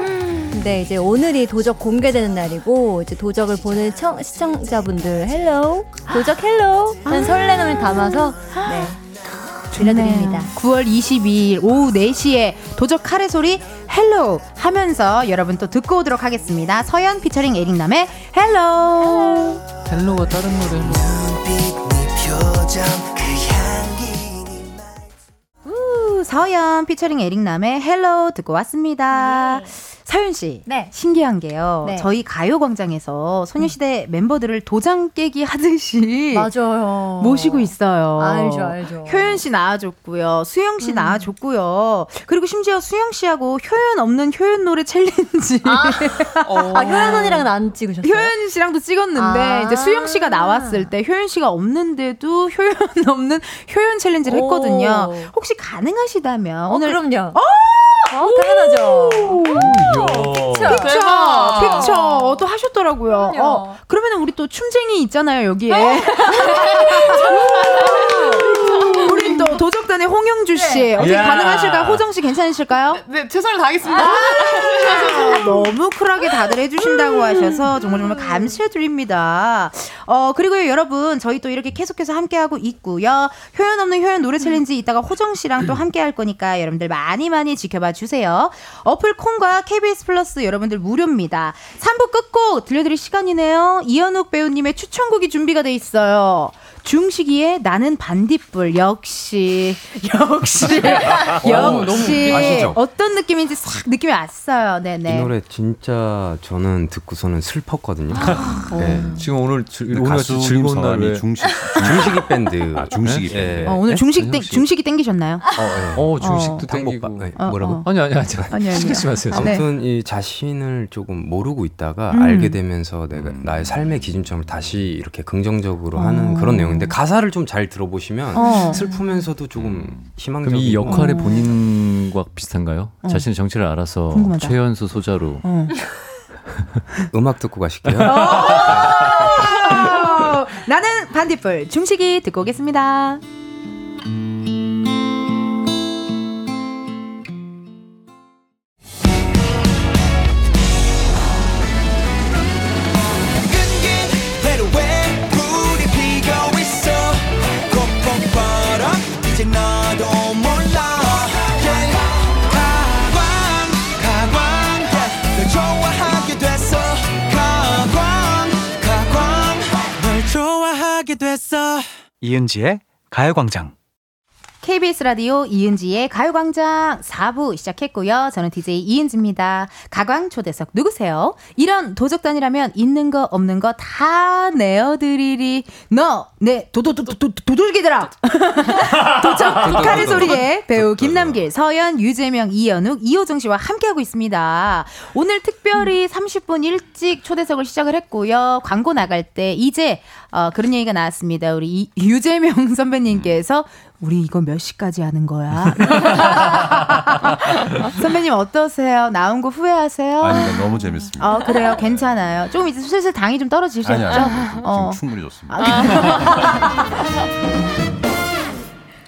근데 이제 오늘이 도적 공개되는 날이고 이제 도적을 보는 청, 시청자분들 Hello 도적 Hello 하는 설레임을 담아서 네 들려드립니다. 9월 22일 오후 4시에 도적 칼의 소리 Hello 하면서 여러분 또 듣고 오도록 하겠습니다. 서연 피처링 에릭남의 Hello. Hello가 다른 노래로. 우, 서연 피처링 에릭남의 Hello 듣고 왔습니다. 서현 씨, 네. 신기한 게요. 네. 저희 가요광장에서 소녀시대 멤버들을 도장 깨기 하듯이 맞아요. 모시고 있어요. 알죠, 알죠. 효연 씨 나와줬고요. 수영 씨 음. 나와줬고요. 그리고 심지어 수영 씨하고 효연 없는 효연 노래 challenge. 아, 효연 언니랑은 안 찍으셨어요? 효연 씨랑도 찍었는데 아. 이제 수영 씨가 나왔을 때 효연 씨가 없는데도 효연 없는 효연 챌린지를 오. 했거든요. 혹시 가능하시다면 어, 오늘 그럼요. 어, 당연하죠. 픽처 대박. 픽처 또 하셨더라고요. 그럼요. 어, 그러면 우리 또 춤쟁이 있잖아요 여기에. 또 도적단의 홍영주 씨 어떻게 야. 가능하실까요? 호정 씨 괜찮으실까요? 네, 최선을 다하겠습니다. 아, 너무 쿨하게 다들 해주신다고 하셔서 정말 정말 감사드립니다. 어 그리고요 여러분 저희 또 이렇게 계속해서 함께하고 있고요. 효연 없는 효연 노래 challenge 이따가 호정 씨랑 또 함께할 거니까 여러분들 많이 많이 지켜봐 주세요. 어플 콩과 KBS 플러스 여러분들 무료입니다. 3부 끝곡 들려드릴 시간이네요. 이현욱 배우님의 추천곡이 준비가 돼 있어요. 중식이의 나는 반딧불 역시 역시 역시 아시죠? 어떤 느낌인지 싹 느낌이 왔어요. 네네. 이 노래 진짜 저는 듣고서는 슬펐거든요. 네. 지금 오늘 주- 근데 오늘 즐거운 날에. 중식. 중식이 밴드. 아, 중식이 예. 밴드. 어, 오늘 네? 중식 땡, 씨. 중식이 땡기셨나요? 어, 중식도 당복밥. 땡기고. 네, 어, 뭐라고? 어. 아니 아니 아니. 아니, 쓰지 마세요. 아, 네. 아무튼 이 자신을 조금 모르고 있다가 음. 알게 되면서 내가 나의 삶의 기준점을 다시 이렇게 긍정적으로 하는 어. 그런 내용 인데 가사를 좀 잘 들어보시면 어. 슬프면서도 조금 희망적인 그럼 이 역할의 어. 본인과 비슷한가요? 어. 자신의 정체를 알아서 궁금하다. 최연소 소자로 어. 음악 듣고 가실게요. 어, 나는 반딧불 중식이 듣고 오겠습니다. 이은지의 가요광장. KBS 라디오 이은지의 가요광장 4부 시작했고요. 저는 DJ 이은지입니다. 가광 초대석 누구세요? 이런 도적단이라면 있는 거 없는 거 다 내어드리리. 너, 내 도도도도도돌기들아. 도적 카레 소리에 배우 김남길, 서연, 유재명, 이연욱, 이호정 씨와 함께하고 있습니다. 오늘 특별히 30분 일찍 초대석을 시작을 했고요. 광고 나갈 때 이제 어, 그런 얘기가 나왔습니다. 우리 이, 유재명 선배님께서 우리 이거 몇 시까지 하는 거야? 선배님 어떠세요? 나온 거 후회하세요? 아니, 너무 재밌습니다. 어, 그래요. 괜찮아요. 조금 이제 슬슬 당이 좀 떨어지셨죠? 아니, 아니, 아니, 지금 어. 충분히 좋습니다. 아,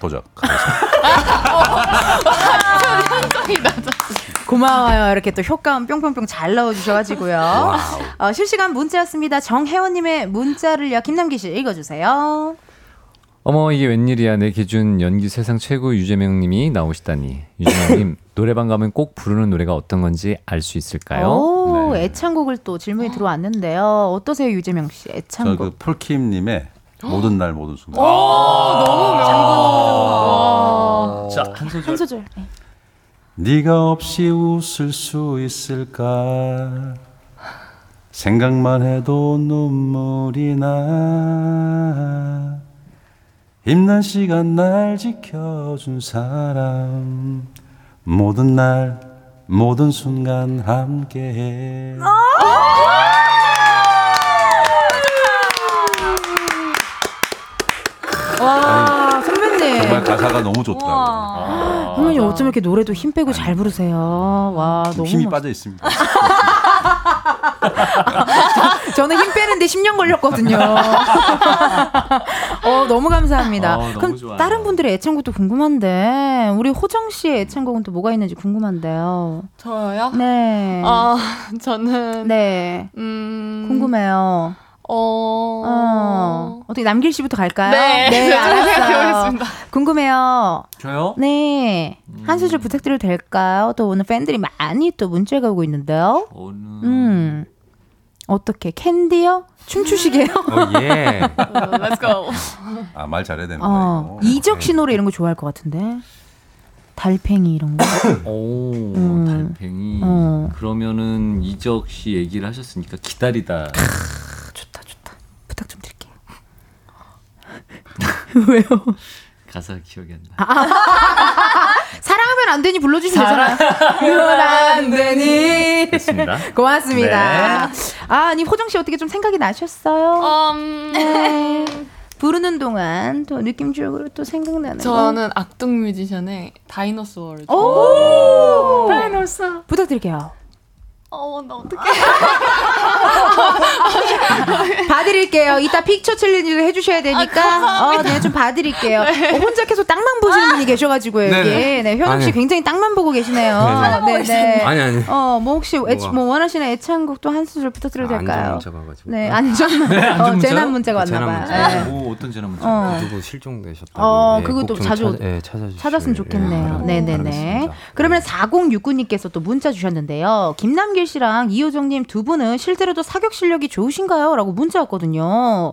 도적. 고마워요. 이렇게 또 효과음 뿅뿅뿅 잘 넣어주셔가지고요. 어, 실시간 문자였습니다. 정혜원님의 문자를요. 김남기 씨 읽어주세요. 어머 이게 웬일이야 내 기준 연기 세상 최고 유재명님이 나오시다니 유재명님 노래방 가면 꼭 부르는 노래가 어떤 건지 알 수 있을까요? 오, 네. 애창곡을 또 질문이 들어왔는데요. 어떠세요, 유재명 씨? 애창곡. 저그 폴킴님의 모든 날 모든 순간. 자한 소절. 한 소절. 네. 네가 없이 웃을 수 있을까 생각만 해도 눈물이 나 힘난 시간 날 지켜준 사람 모든 날 모든 순간 함께해 와, 선배님. 정말 가사가 너무 좋더라고요 선배님 어쩜 이렇게 노래도 힘 빼고 잘 부르세요. 와, 좀 너무. 힘이 멋- 빠져 있습니다 저는 힘 빼는데 10년 걸렸거든요. 어, 너무 감사합니다. 아, 너무 그럼 좋아요. 다른 분들의 애창곡도 궁금한데, 우리 호정 씨의 애창곡은 또 뭐가 있는지 궁금한데요. 저요? 네. 아, 저는 네. 음 궁금해요. 어. 어. 어떻게 남길 씨부터 갈까요? 네. 네, 알았어요. 생각해보겠습니다. 궁금해요. 저요? 네. 한 소절 부탁드려도 될까요? 또 오늘 팬들이 많이 또 문자가 오고 있는데요. 어느 음. 어떻게 캔디요? 춤추시게요? 어, 예. Let's go. 아 말 잘해야 되는 어, 거예요 이적 씨 노래 이런 거 좋아할 것 같은데. 달팽이 이런 거. 오 음. 달팽이 어. 그러면은 이적 씨 얘기를 하셨으니까 기다리다 좋다, 좋다. 부탁 좀 드릴게요. 왜요? 가사 기억이 안 아, 나. 사랑하면 안 되니 불러주시면 되잖아요. 사랑하면 안 되니. 됐습니다. 고맙습니다. 네. 아, 아니, 호정 씨 어떻게 좀 생각이 나셨어요? 음, 네. 부르는 동안 또 느낌적으로 또 생각나는 거. 저는 악동 뮤지션의 다이너소어를 오! 다이너스. 부탁드릴게요. 어, 나 어떡해. 봐드릴게요. 이따 픽처 챌린지도 해주셔야 되니까. 어, 네, 좀 봐드릴게요. 어, 혼자 계속 땅만 보시는 분이 계셔가지고요, 여기. 네네. 네, 효영 씨 아니. 굉장히 땅만 보고 계시네요. 네, 네. 아니 아니. 어, 뭐 혹시 애? 뭐 원하시는 애창곡도 한 소절 부탁드려도 될까요? 안전 문자가 가지고. 네, 안전, 네, 안전 어? 재난 문자가 재난 왔나봐요. 네. 오 어떤 재난 문자? 어. 누구 실종되셨다고. 어, 예, 그것도 자주 찾아, 예, 예, 좋겠네요. 바라- 네네네. 그러면 4069님께서 또 문자 주셨는데요. 김남길 씨랑 이효정님 두 분은 실제로도 사격 실력이 좋으신가요? 라고 문자 왔거든요.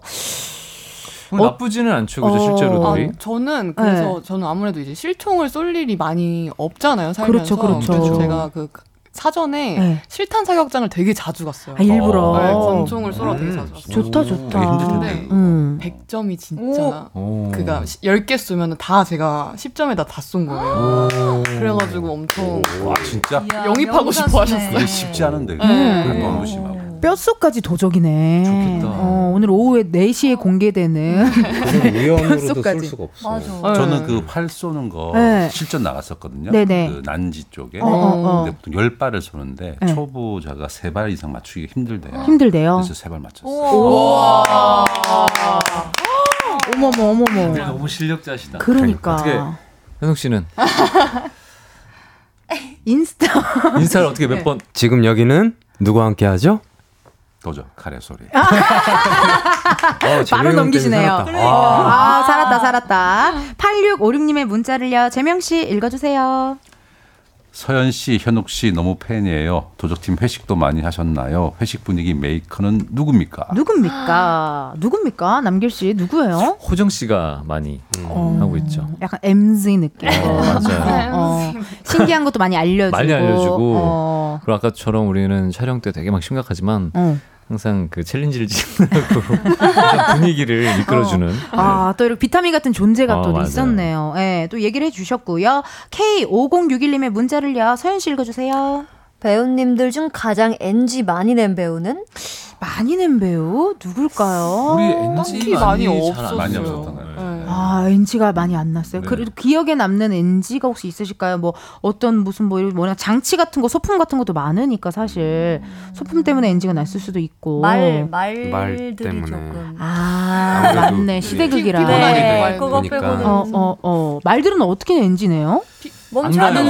어, 나쁘지는 않죠, 그죠 어. 실제로들이. 아, 저는 그래서 네. 저는 아무래도 이제 실총을 쏠 일이 많이 없잖아요 살면서 그렇죠, 그렇죠. 그래서 제가 그 사전에 네. 실탄 사격장을 되게 자주 갔어요. 아, 일부러. 네, 권총을 쏘러 되게 음. 자주 갔어요. 좋다, 좋다. 되게 힘들 텐데. 네. 음. 100점이 진짜 오. 그가 10개 쏘면은 다 제가 10점에다 다 쏜 거예요. 그래가지고 엄청 와 진짜 영입하고 싶어 하셨어요. 쉽지 않은데 네. 그게 너무 심하고 뼛속까지 도적이네. 좋겠다. 어, 오늘 오후에 4시에 공개되는 그건 우연으로도 쏠. 수가 없어. 맞아. 저는 그 활 쏘는 거 네. 실전 나갔었거든요. 네네. 그 난지 쪽에. 어, 어, 어. 근데 보통 열 발을 쏘는데 네. 초보자가 세발 이상 맞추기가 힘들대요. 힘들대요. 그래서 세발 맞췄어요. 어머머, 어머머. 너무 실력자시다. 그러니까. 어떻게 현욱 씨는 인스타. 인스타를 어떻게 몇 번? 지금 여기는 누구와 함께 하죠? 도적 카레 소리. 어, 바로 넘기시네요. 살았다. 와. 아, 살았다, 살았다. 8656님의 문자를요. 재명 씨 읽어주세요. 서현 씨, 현욱 씨 너무 팬이에요. 도적팀 회식도 많이 하셨나요? 회식 분위기 메이커는 누굽니까? 누굽니까? 누굽니까? 남길 씨 누구예요? 호정 씨가 많이 어, 하고 있죠. 약간 MZ 느낌. 어, 맞아요. 어, 신기한 것도 많이 알려주고. 많이 알려주고. 어, 그리고 아까처럼 우리는 촬영 때 되게 막 심각하지만 어. 항상 그 챌린지를 항상 분위기를 이끌어주는. 아, 또 이렇게 비타민 같은 존재가 어, 또 맞아요. 있었네요. 예, 또 얘기를 해주셨고요. K5061님의 문자를요. 서현 씨 읽어주세요. 배우님들 중 가장 NG 많이 낸 배우는? 많이 낸 배우 누굴까요? 우리 NG 많이 잘안 없었어요. 많이 없었던 거예요. 네. 아, 아, NG가 많이 안 났어요. 네. 그래도 기억에 남는 NG가 혹시 있으실까요? 뭐 어떤 무슨 뭐 뭐냐 장치 같은 거 소품 같은 것도 많으니까 사실 소품 때문에 NG가 났을 수도 있고. 말말 말들이 때문에. 조금 아, 맞네. 시대극이라. 네, 말 그거. 빼고는 어, 어, 어. 말들은 어떻게 NG네요?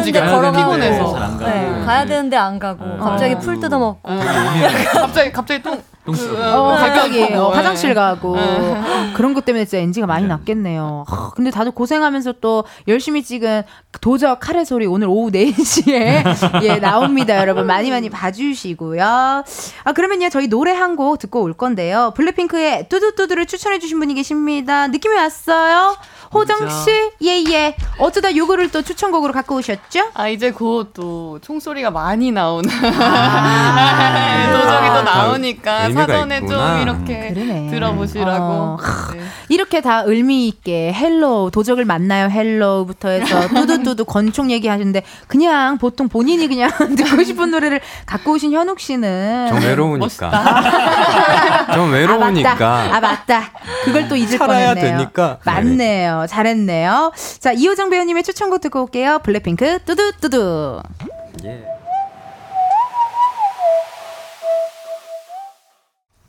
지가 걸어가고 피곤해서. 잘안 가고. 네, 가야 되는데 안 가고 네. 갑자기 어. 풀 뜯어먹고 갑자기 갑자기 똥. 똥 그, 싸고. 어, 갑자기 발견하고, 어, 네. 화장실 가고 네. 그런 것 때문에 진짜 NG가 많이 났겠네요. 하, 근데 다들 고생하면서 또 열심히 찍은 도적 카레 소리 오늘 오후 4시에 예, 나옵니다. 여러분 많이 많이 봐주시고요. 아 그러면요 저희 노래 한 곡 듣고 올 건데요. 블랙핑크의 뚜두뚜두를 추천해 주신 분이 계십니다. 느낌이 왔어요? 호정 씨, 예예. 어쩌다 요거를 또 추천곡으로 갖고 오셨죠? 아 이제 곧 또 총소리가 많이 나오는 아, 도적이 또 아, 나오니까 사전에 있구나. 좀 이렇게 그러네. 들어보시라고. 어. 네. 이렇게 다 의미 있게 Hello 도적을 만나요 Hello부터 해서 뚜두뚜두 권총 얘기하시는데 그냥 보통 본인이 그냥 듣고 싶은 노래를 갖고 오신 현욱 씨는 좀 외로우니까. 좀 외로우니까. 아 맞다. 아 맞다. 그걸 또 잊을 뻔했네요. 되니까. 맞네요. 잘했네요. 자 이호정 배우님의 추천곡 듣고 올게요. 블랙핑크 뚜두뚜두. 예.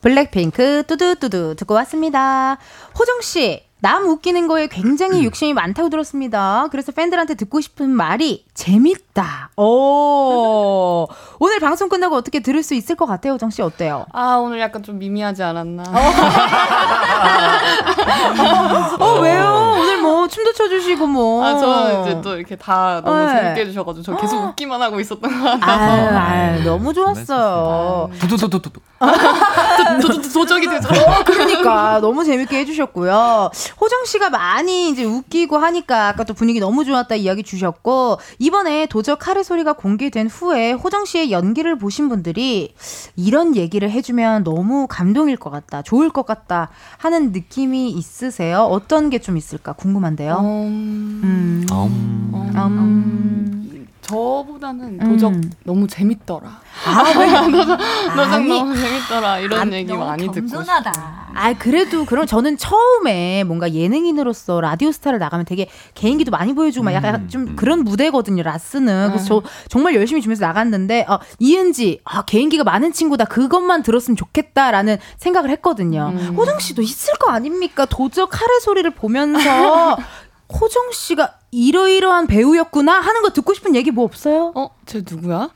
블랙핑크 뚜두뚜두 듣고 왔습니다. 호정 씨, 남 웃기는 거에 굉장히 욕심이 많다고 들었습니다. 그래서 팬들한테 듣고 싶은 말이 재밌다. 오, 오늘 방송 끝나고 어떻게 들을 수 있을 것 같아요, 호정 씨 어때요? 아 오늘 약간 좀 미미하지 않았나. 어 왜요? 오늘 뭐 춤도 춰 주시고 뭐. 아, 저 이제 또 이렇게 다 너무 네. 재밌게 해 주셔 가지고 저 계속 웃기만 하고 있었던 것 아유, 같아서. 아유, 너무 좋았어요. 두두두두두. 도, 도, 도적이 되죠. 어, 그러니까 너무 재밌게 해주셨고요. 호정 씨가 많이 이제 웃기고 하니까 아까 또 분위기 너무 좋았다 이야기 주셨고 이번에 도적 카레 소리가 공개된 후에 호정 씨의 연기를 보신 분들이 이런 얘기를 해주면 너무 감동일 것 같다, 좋을 것 같다 하는 느낌이 있으세요? 어떤 게 좀 있을까 궁금한데요. 음, 음, 음. 음. 저보다는 도적 음. 너무 재밌더라. 아, 왜? 도적 아니, 너무 재밌더라. 이런 아, 얘기 너무 많이 듣고 싶어요. 겸손하다. 아 그래도 그럼 저는 처음에 뭔가 예능인으로서 라디오 스타를 나가면 되게 개인기도 많이 보여주고 막 약간 음, 좀 음. 그런 무대거든요 라스는 그래서 저 정말 열심히 주면서 나갔는데 어, 이은지 아 개인기가 많은 친구다 그것만 들었으면 좋겠다라는 생각을 했거든요 음. 호정 씨도 있을 거 아닙니까 도적 카레 소리를 보면서 호정 씨가 이러이러한 배우였구나 하는 거 듣고 싶은 얘기 뭐 없어요? 어, 쟤 누구야?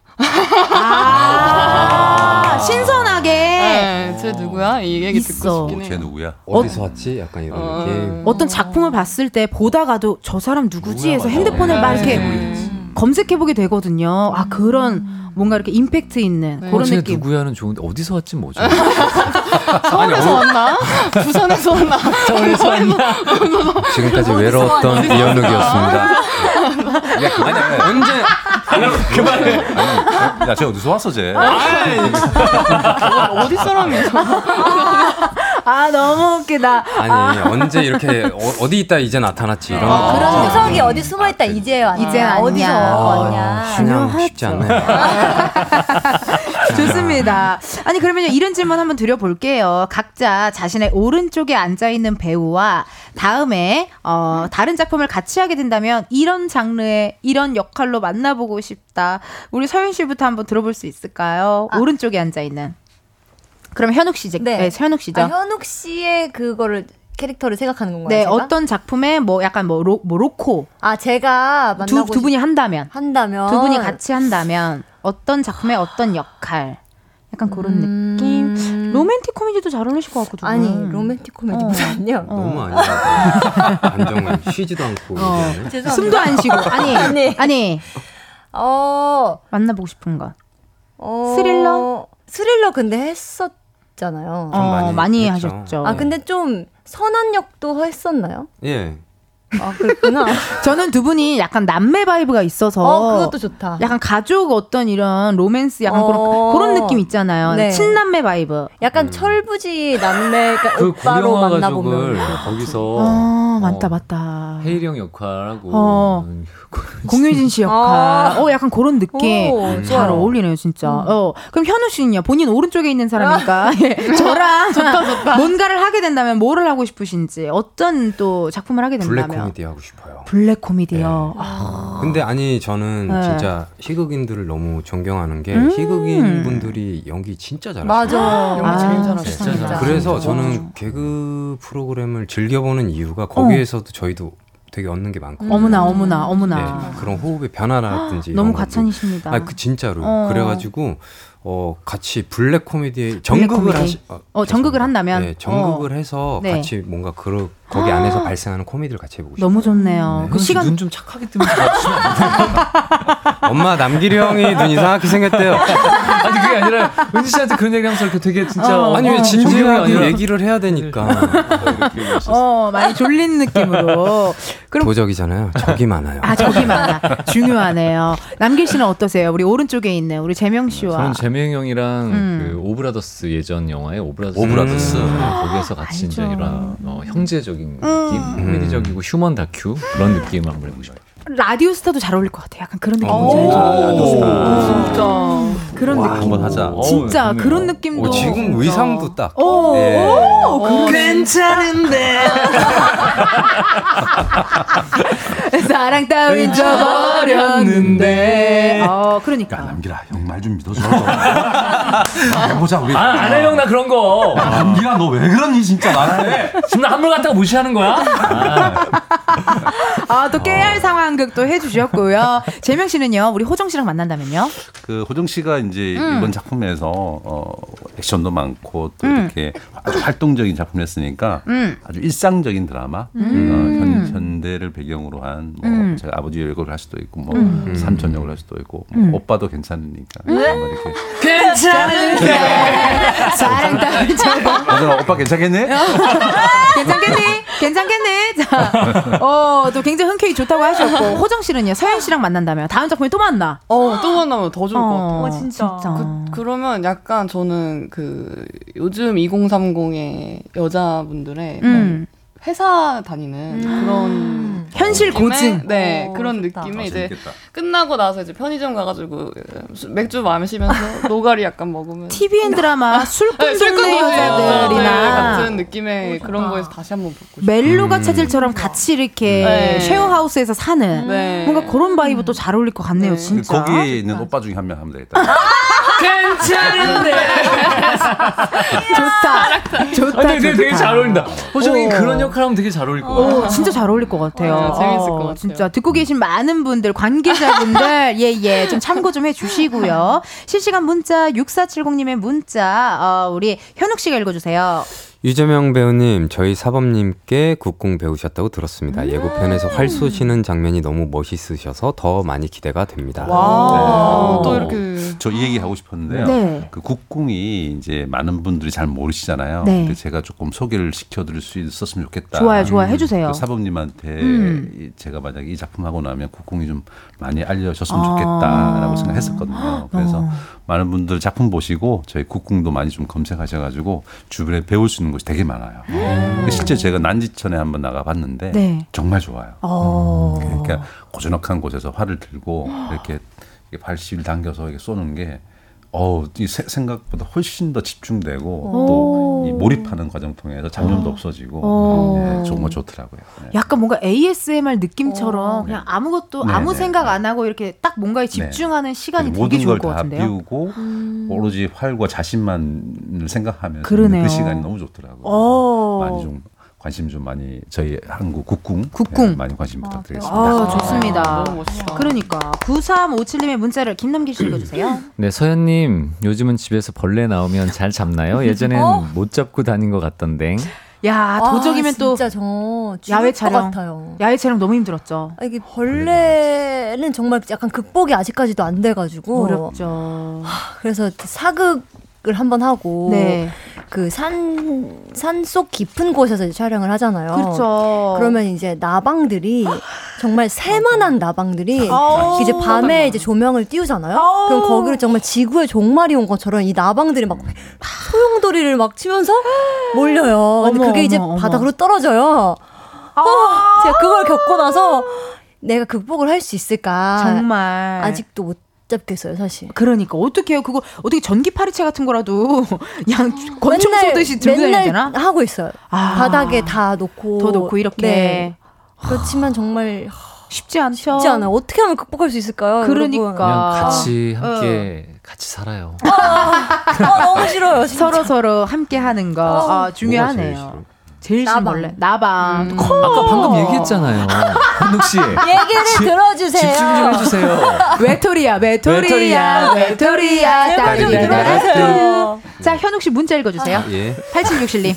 아 신선하게 네, 쟤 누구야? 이 얘기 있어. 듣고 싶긴 쟤 해요. 누구야? 어디서 왔지? 약간 이런 어. 느낌. 어떤 작품을 봤을 때 보다가도 저 사람 누구지 해서 핸드폰을 맞아. 막 이렇게 네. 검색해 보게 되거든요. 아 그런 뭔가 이렇게 임팩트 있는 네. 그런 어, 쟤 느낌. 누구야는 좋은데 어디서 왔지 뭐죠? 서울에서 왔나? 부산에서 왔나? 서울에서 왔나? 지금까지 외로웠던 이현욱이었습니다. 아니, 아니, 언제 그만해. 아니, 야, 쟤 어디서 왔어, 쟤? 어디 사람이야? 아 너무 웃기다. 아니 언제 이렇게 어, 디 있다 이제 나타났지 이런 아, 거 그런. 구석이 어디 숨어 있다 이제 왔냐? 이제 왔냐. 어디서 아, 왔냐? 그냥 쉽지 않네. 좋습니다. 아니 그러면 이런 질문 한번 드려볼게요. 각자 자신의 오른쪽에 앉아 있는 배우와 다음에 어, 다른 작품을 같이 하게 된다면 이런 장르의 이런 역할로 만나보고 싶다. 우리 서윤 씨부터 한번 들어볼 수 있을까요? 아. 오른쪽에 앉아 있는. 그럼 현욱 씨죠. 네, 네. 현욱 씨죠. 아, 현욱 씨의 그거를 캐릭터를 생각하는 건가요? 네, 제가? 어떤 작품에 뭐 약간 뭐, 로, 뭐 로코 아 제가 두, 만나고 두 분이 한다면 한다면 두 분이 같이 한다면 어떤 작품의 어떤 역할 약간 그런 음. 느낌 로맨틱 코미디도 잘 어울리실 것 같고 두 아니 분. 로맨틱 코미디 어. 아니요. 너무 아니야. 안정은 쉬지도 않고. 어. 이제. 죄송합니다. 숨도 안 쉬고 아니 아니. 아니 어, 만나보고 싶은 것 어 스릴러? 스릴러 근데 했었잖아요. 어, 많이, 많이. 하셨죠 아 근데 좀 선한 역도 했었나요? 예. 아, 그렇구나. 저는 두 분이 약간 남매 vibe가 있어서 어, 그것도 좋다. 약간 가족 어떤 이런 로맨스 약간 어. 그런 그런 느낌 있잖아요. 네. 친남매 vibe. 약간 철부지 남매가 그 오빠로 만나보면. 거기서 아 맞다 맞다. 헤일이 형 역할하고 어. 음, 공효진 씨 역할. 아. 어 약간 그런 느낌. 오, 잘. 어울리네요 진짜. 어 그럼 현욱 씨는요? 본인 오른쪽에 있는 사람이니까 예, 저랑 뭔가를 하게 된다면 뭐를 하고 싶으신지 어떤 또 작품을 하게 블랙 된다면 코미디 하고 싶어요. 블랙 코미디요. 아. 근데 아니 저는 네. 진짜 희극인들을 너무 존경하는 게 음. 희극인 분들이 연기 진짜 잘하시요 맞아. 연기 제일 잘하시죠. 진짜. 그래서 저는 개그 프로그램을 즐겨보는 이유가 거기에서도 저희도 되게 얻는 게 많고. 어머나 어머나 어머나. 네, 그런 호흡의 변화라든지 너무 이런 것도. 과찬이십니다. 아, 그 진짜로. 어. 그래가지고 어 같이 블랙 코미디에 코미디. 하시. 어, 전극을 한다면? 네, 전극을 어. 해서 네. 같이 뭔가 그 거기 안에서 발생하는 코미디를 같이 해보고 싶어요. 너무 좋네요. 그 시간 눈 좀 착하게 뜨면? 엄마 남길이 형이 눈 이상하게 생겼대요. 아니 그게 아니라 은지 씨한테 그런 얘기 하면서 이렇게 되게 진짜 어, 아니 왜 어, 진지하게 아니라 얘기를 해야 되니까. 어 많이 졸린 느낌으로. 그럼 도적이잖아요. 적이 많아요. 아 저기 많아 중요하네요. 남길 씨는 어떠세요? 우리 오른쪽에 있는 우리 재명 씨와. 저는 재명 형이랑 음. 그 오브라더스 예전 영화의 오브라더스, 오브라더스. 음, 거기에서 같이 이제 알죠. 이런 어, 형제적 인 음. 느낌, 코미디적이고 휴먼 다큐 그런 느낌을 한번 해보고 싶어요. 라디오 스타도 잘 어울릴 것 같아요. 약간 그런 느낌 오? 라디오 진짜. 그런 와, 느낌. 한번 하자. 진짜 좋네요. 그런 느낌도. 어, 지금 의상도 딱. 오, 예. 오, 그런 괜찮은데 사랑 따윈 저버렸는데. 어, 야 그러니까. 남기라 형 말 좀 믿어줘. 해보자 우리. 아, 안 해, 형, 나 그런 거. 야, 남기라 너 왜 그러니 진짜 나한테. 지금 나 한물 갖다가 무시하는 거야? 아, 또 깨알 상황극도 해주셨고요. 재명 씨는요, 우리 호정 씨랑 만난다면요? 그 호정 씨가 이제 이번 작품에서 어 액션도 많고 또 음. 이렇게 아주 활동적인 작품을 했으니까 음. 아주 일상적인 드라마 어, 현, 현대를 배경으로 한뭐 음. 제가 아버지 역을 할 수도 있고 뭐 음. 삼촌 역을 할 수도 있고 뭐 음. 오빠도 괜찮으니까 이렇게 괜찮은데. 사랑. 호정아 오빠 괜찮겠네? 괜찮겠니? 괜찮겠니? 자, 어, 또 굉장히 흔쾌히 좋다고 하셨고, 호정 씨는요, 서현 씨랑 만난다면 다음 작품에 또 만나. 어, 또 만나면 더 좋을 것 같아요. 어, 진짜. 그, 그러면 약간 저는 그 요즘 2030의 여자분들의 음. 회사 다니는 그런 현실 느낌의- 고증. 네 어, 그런 좋다. 느낌에 아, 이제 재밌겠다. 끝나고 나서 이제 편의점 가가지고 수- 맥주 마시면서 노가리 약간 먹으면 TVN 드라마 술꾼 네, 술꾼 동네 여자들이나 같은 느낌의 그런 거에서 다시 한번 보고 싶어요. 멜로가 체질처럼 같이 이렇게 네. 쉐어하우스에서 사는 네. 뭔가 그런 vibe 또 잘 어울릴 것 같네요, 네. 진짜. 거기에 있는 오빠 중에 한 명 하면 되겠다. 괜찮은데. 좋다. 좋다. 아니, 되게, 되게. 잘 어울린다. 호정이 어. 그런 역할 하면 되게 잘 어울릴 것 같아. 오, 진짜 잘 어울릴 것 같아요. 맞아요. 재밌을 것 같아요. 진짜 듣고 계신 많은 분들, 관계자분들, 예, 예, 좀 참고 좀 해주시고요. 실시간 문자, 6470님의 문자, 어, 우리 현욱 씨가 읽어주세요. 유재명 배우님, 저희 사범님께 국궁 배우셨다고 들었습니다. 예고편에서 활 쏘시는 장면이 너무 멋있으셔서 더 많이 기대가 됩니다. 와, 네. 또 이렇게 저 이 얘기 하고 싶었는데요. 네. 그 국궁이 이제 많은 분들이 잘 모르시잖아요. 네. 근데 제가 조금 소개를 시켜드릴 수 있었으면 좋겠다. 좋아요, 좋아요. 해주세요. 그 사범님한테 음. 이- 제가 만약에 이 작품 하고 나면 국궁이 좀 많이 알려졌으면 아. 좋겠다라고 생각했었거든요. 그래서 어. 많은 분들 작품 보시고 저희 국궁도 많이 좀 검색하셔가지고 주변에 배울 수 있는 곳이 되게 많아요. 실제 제가 난지천에 한번 나가봤는데 네. 정말 좋아요. 어. 그러니까 고즈넉한 곳에서 활을 들고 이렇게 발시를 당겨서 이렇게 쏘는 게 어우 이 세- 생각보다 훨씬 더 집중되고 또 이 몰입하는 과정 통해서 잡념도 없어지고 어. 네, 정말 좋더라고요. 네. 약간 뭔가 ASMR 느낌처럼 그냥 아무것도 네, 아무 네, 생각 네. 안 하고 이렇게 딱 뭔가에 집중하는 시간이 되게 모든 좋을 걸것다 같은데요. 비우고 오로지 활과 자신만을 생각하면서. 그 시간이 너무 좋더라고요. 어. 많이 좀 관심 좀 많이 저희 한국 국궁, 국궁. 네, 많이 관심 부탁드리겠습니다. 아, 좋습니다. 너무 멋있다. 그러니까 9357님의 문자를 김남길 씨 읽어주세요. 네, 서현님, 요즘은 집에서 벌레 나오면 잘 잡나요? 예전엔 어? 못 잡고 다닌 것 같던데. 야 도적이면 또 진짜 저 야외 야외 촬영. 촬영 같아요. 야외 촬영 너무 힘들었죠. 아, 이게 벌레는 정말 약간 극복이 아직까지도 안 돼가지고 어렵죠. 그래서 사극 을 한번 하고 네. 그 산, 산 속 깊은 곳에서 이제 촬영을 하잖아요. 그렇죠. 그러면 이제 나방들이 정말 새만한 나방들이 아우. 이제 밤에 이제 조명을 띄우잖아요. 그럼 거기를 정말 지구의 종말이 온 것처럼 이 나방들이 막 소용돌이를 막 치면서 몰려요. 근데 그게 이제. 바닥으로 떨어져요. 어, 제가 그걸 겪고 나서 내가 극복을 할 수 있을까? 정말 아직도 못 잡겠어요, 사실. 그러니까 어떻게 해요? 그거 어떻게 전기 파리채 같은 거라도 양 권총 쏘듯이 들고 다녀야 되나? 맨날 하고 있어요. 아. 바닥에 다 놓고. 더 놓고 이렇게. 네. 그렇지만 정말 쉽지 않죠. 쉽지 않아요. 어떻게 하면 극복할 수 있을까요? 그러니까. 같이 함께 같이 살아요. 아, 너무 싫어요. 진짜. 서로 서로 함께 하는 거 아, 뭐가 제일 중요하네요. 제일. 싫은 나방. 코. 아까 방금 얘기했잖아요. 현욱 씨. 얘기를 지- 들어주세요. 집중 좀 해주세요. 외톨이야, 외톨이야, 외톨이야, 외톨이야. 제발 좀 들어주세요. 자, 현욱 씨 문자 읽어주세요. 예. 8767님.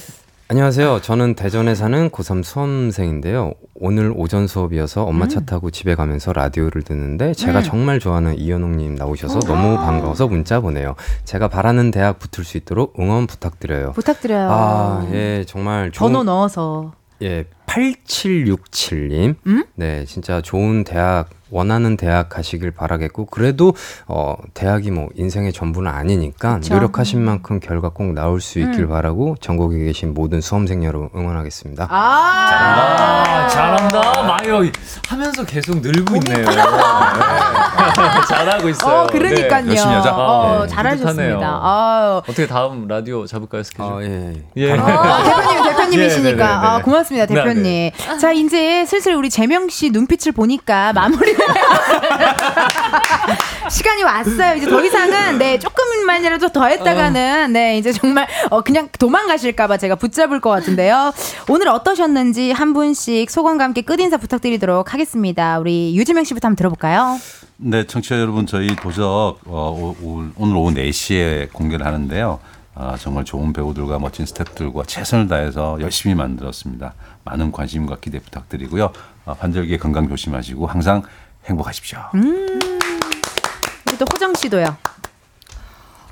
안녕하세요. 저는 대전에 사는 고3 수험생인데요. 오늘 오전 수업이어서 엄마 차 타고 집에 가면서 라디오를 듣는데 제가 음. 정말 좋아하는 이현웅님 나오셔서 너무 반가워서 문자 보내요. 제가 바라는 대학 붙을 수 있도록 응원 부탁드려요. 부탁드려요. 아, 예, 정말 좋은, 번호 넣어서. 예, 8767님. 음? 네, 진짜 좋은 대학, 원하는 대학 가시길 바라겠고, 그래도, 어, 대학이 뭐 인생의 전부는 아니니까, 그쵸. 노력하신 만큼 결과 꼭 나올 수 있길 음. 바라고, 전국에 계신 모든 수험생 여러분 응원하겠습니다. 아, 아, 잘한다. 마요 하면서 계속 늘고 있네요. 네. 잘하고 있어요. 어, 그러니까요. 네. 열심히 하자. 어, 네, 잘하셨습니다. 아, 어떻게 다음 라디오 잡을까요, 스케줄? 어, 예. 예. 아, 대표님, 대표님이시니까. 예, 네네네네. 아, 고맙습니다, 네, 대표님. 네. 자, 이제 슬슬 우리 재명 씨 눈빛을 보니까 마무리를. 시간이 왔어요. 이제 더 이상은, 네, 조금만이라도 더 했다가는, 네, 이제 정말, 어, 그냥 도망가실까봐 제가 붙잡을 것 같은데요. 오늘 어떠셨는지 한 분씩 소감과 함께 끝 인사 부탁드리도록 하겠습니다. 우리 유지명 씨부터 한번 들어볼까요? 네, 청취자 여러분, 저희 도적 어, 오, 오, 오늘 오후 4시에 공개를 하는데요. 아, 정말 좋은 배우들과 멋진 스태프들과 최선을 다해서 열심히 만들었습니다. 많은 관심과 기대 부탁드리고요. 아, 환절기에 건강 조심하시고 항상 행복하십시오. 우리 또 호정 씨도요.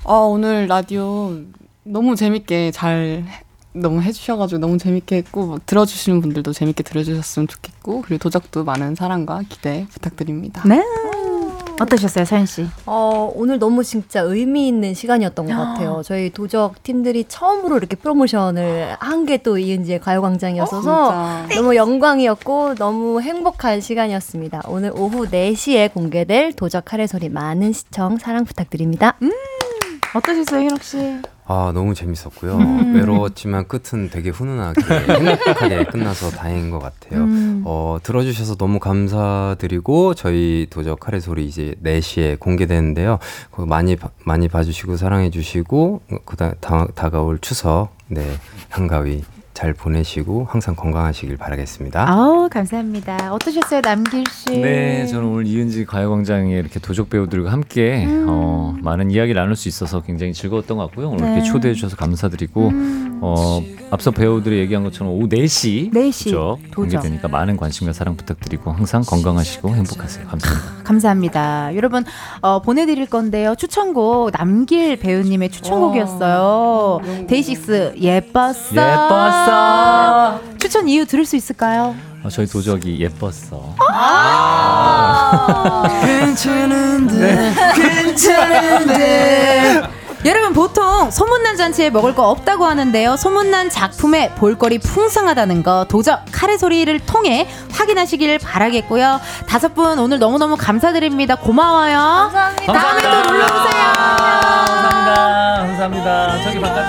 아, 오늘 라디오 너무 재밌게 잘 해- 너무 해주셔가지고 너무 재밌게 했고 막 들어주시는 분들도 재밌게 들어주셨으면 좋겠고 그리고 도적도 많은 사랑과 기대 부탁드립니다. 네. 어떠셨어요, 서현 씨? 어, 오늘 너무 진짜 의미 있는 시간이었던 것 같아요. 저희 도적 팀들이 처음으로 이렇게 프로모션을 한 게 또 이은지의 가요광장이었어서 진짜. 너무 영광이었고 너무 행복한 시간이었습니다. 오늘 오후 4시에 공개될 도적 카레 소리 많은 시청 사랑 부탁드립니다. 어떠셨어요, 현욱 씨? 아, 너무 재밌었고요. 음. 외로웠지만 끝은 되게 훈훈하게 행복하게 끝나서 다행인 것 같아요. 음. 어, 들어주셔서 너무 감사드리고 저희 도적 카레 소리 이제 4시에 공개되는데요. 많이 봐- 많이 봐주시고 사랑해주시고 그다 다, 다가올 추석 네 한가위 잘 보내시고 항상 건강하시길 바라겠습니다. 아우 감사합니다. 어떠셨어요, 남길 씨? 네, 저는 오늘 이은지 가요광장에 이렇게 도적 배우들과 함께 어, 많은 이야기 나눌 수 있어서 굉장히 즐거웠던 것 같고요. 오늘 네. 이렇게 초대해 주셔서 감사드리고 어, 앞서 배우들이 얘기한 것처럼 오후 4시 4시 도적 도적. 공개되니까 많은 관심과 사랑 부탁드리고 항상 건강하시고 행복하세요. 감사합니다. 감사합니다. 여러분 어, 보내드릴 건데요. 추천곡 남길 배우님의 추천곡이었어요. 데이식스 예뻤어. 예뻤어. 추천 이유 들을 수 있을까요? 어, 저희 도적이 예뻤어. 괜찮은데, 괜찮은데. 여러분 보통 소문난 잔치에 먹을 거 없다고 하는데요. 소문난 작품에 볼거리 풍성하다는 거 도적 카레 소리를 통해 확인하시길 바라겠고요. 다섯 분 오늘 너무너무 감사드립니다. 고마워요. 감사합니다. 다음에 또 놀러 오세요. 감사합니다. 감사합니다. 저기 바깥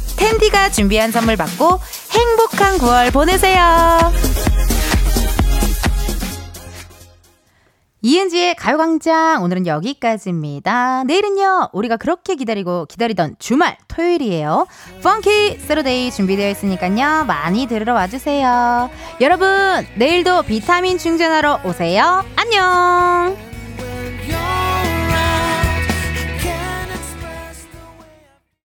텐디가 준비한 선물 받고 행복한 9월 보내세요. 이은지의 가요광장 오늘은 여기까지입니다. 내일은요 우리가 그렇게 기다리고 기다리던 주말 토요일이에요. 펑키 세로데이 준비되어 있으니까요 많이 들으러 와주세요. 여러분 내일도 비타민 충전하러 오세요. 안녕.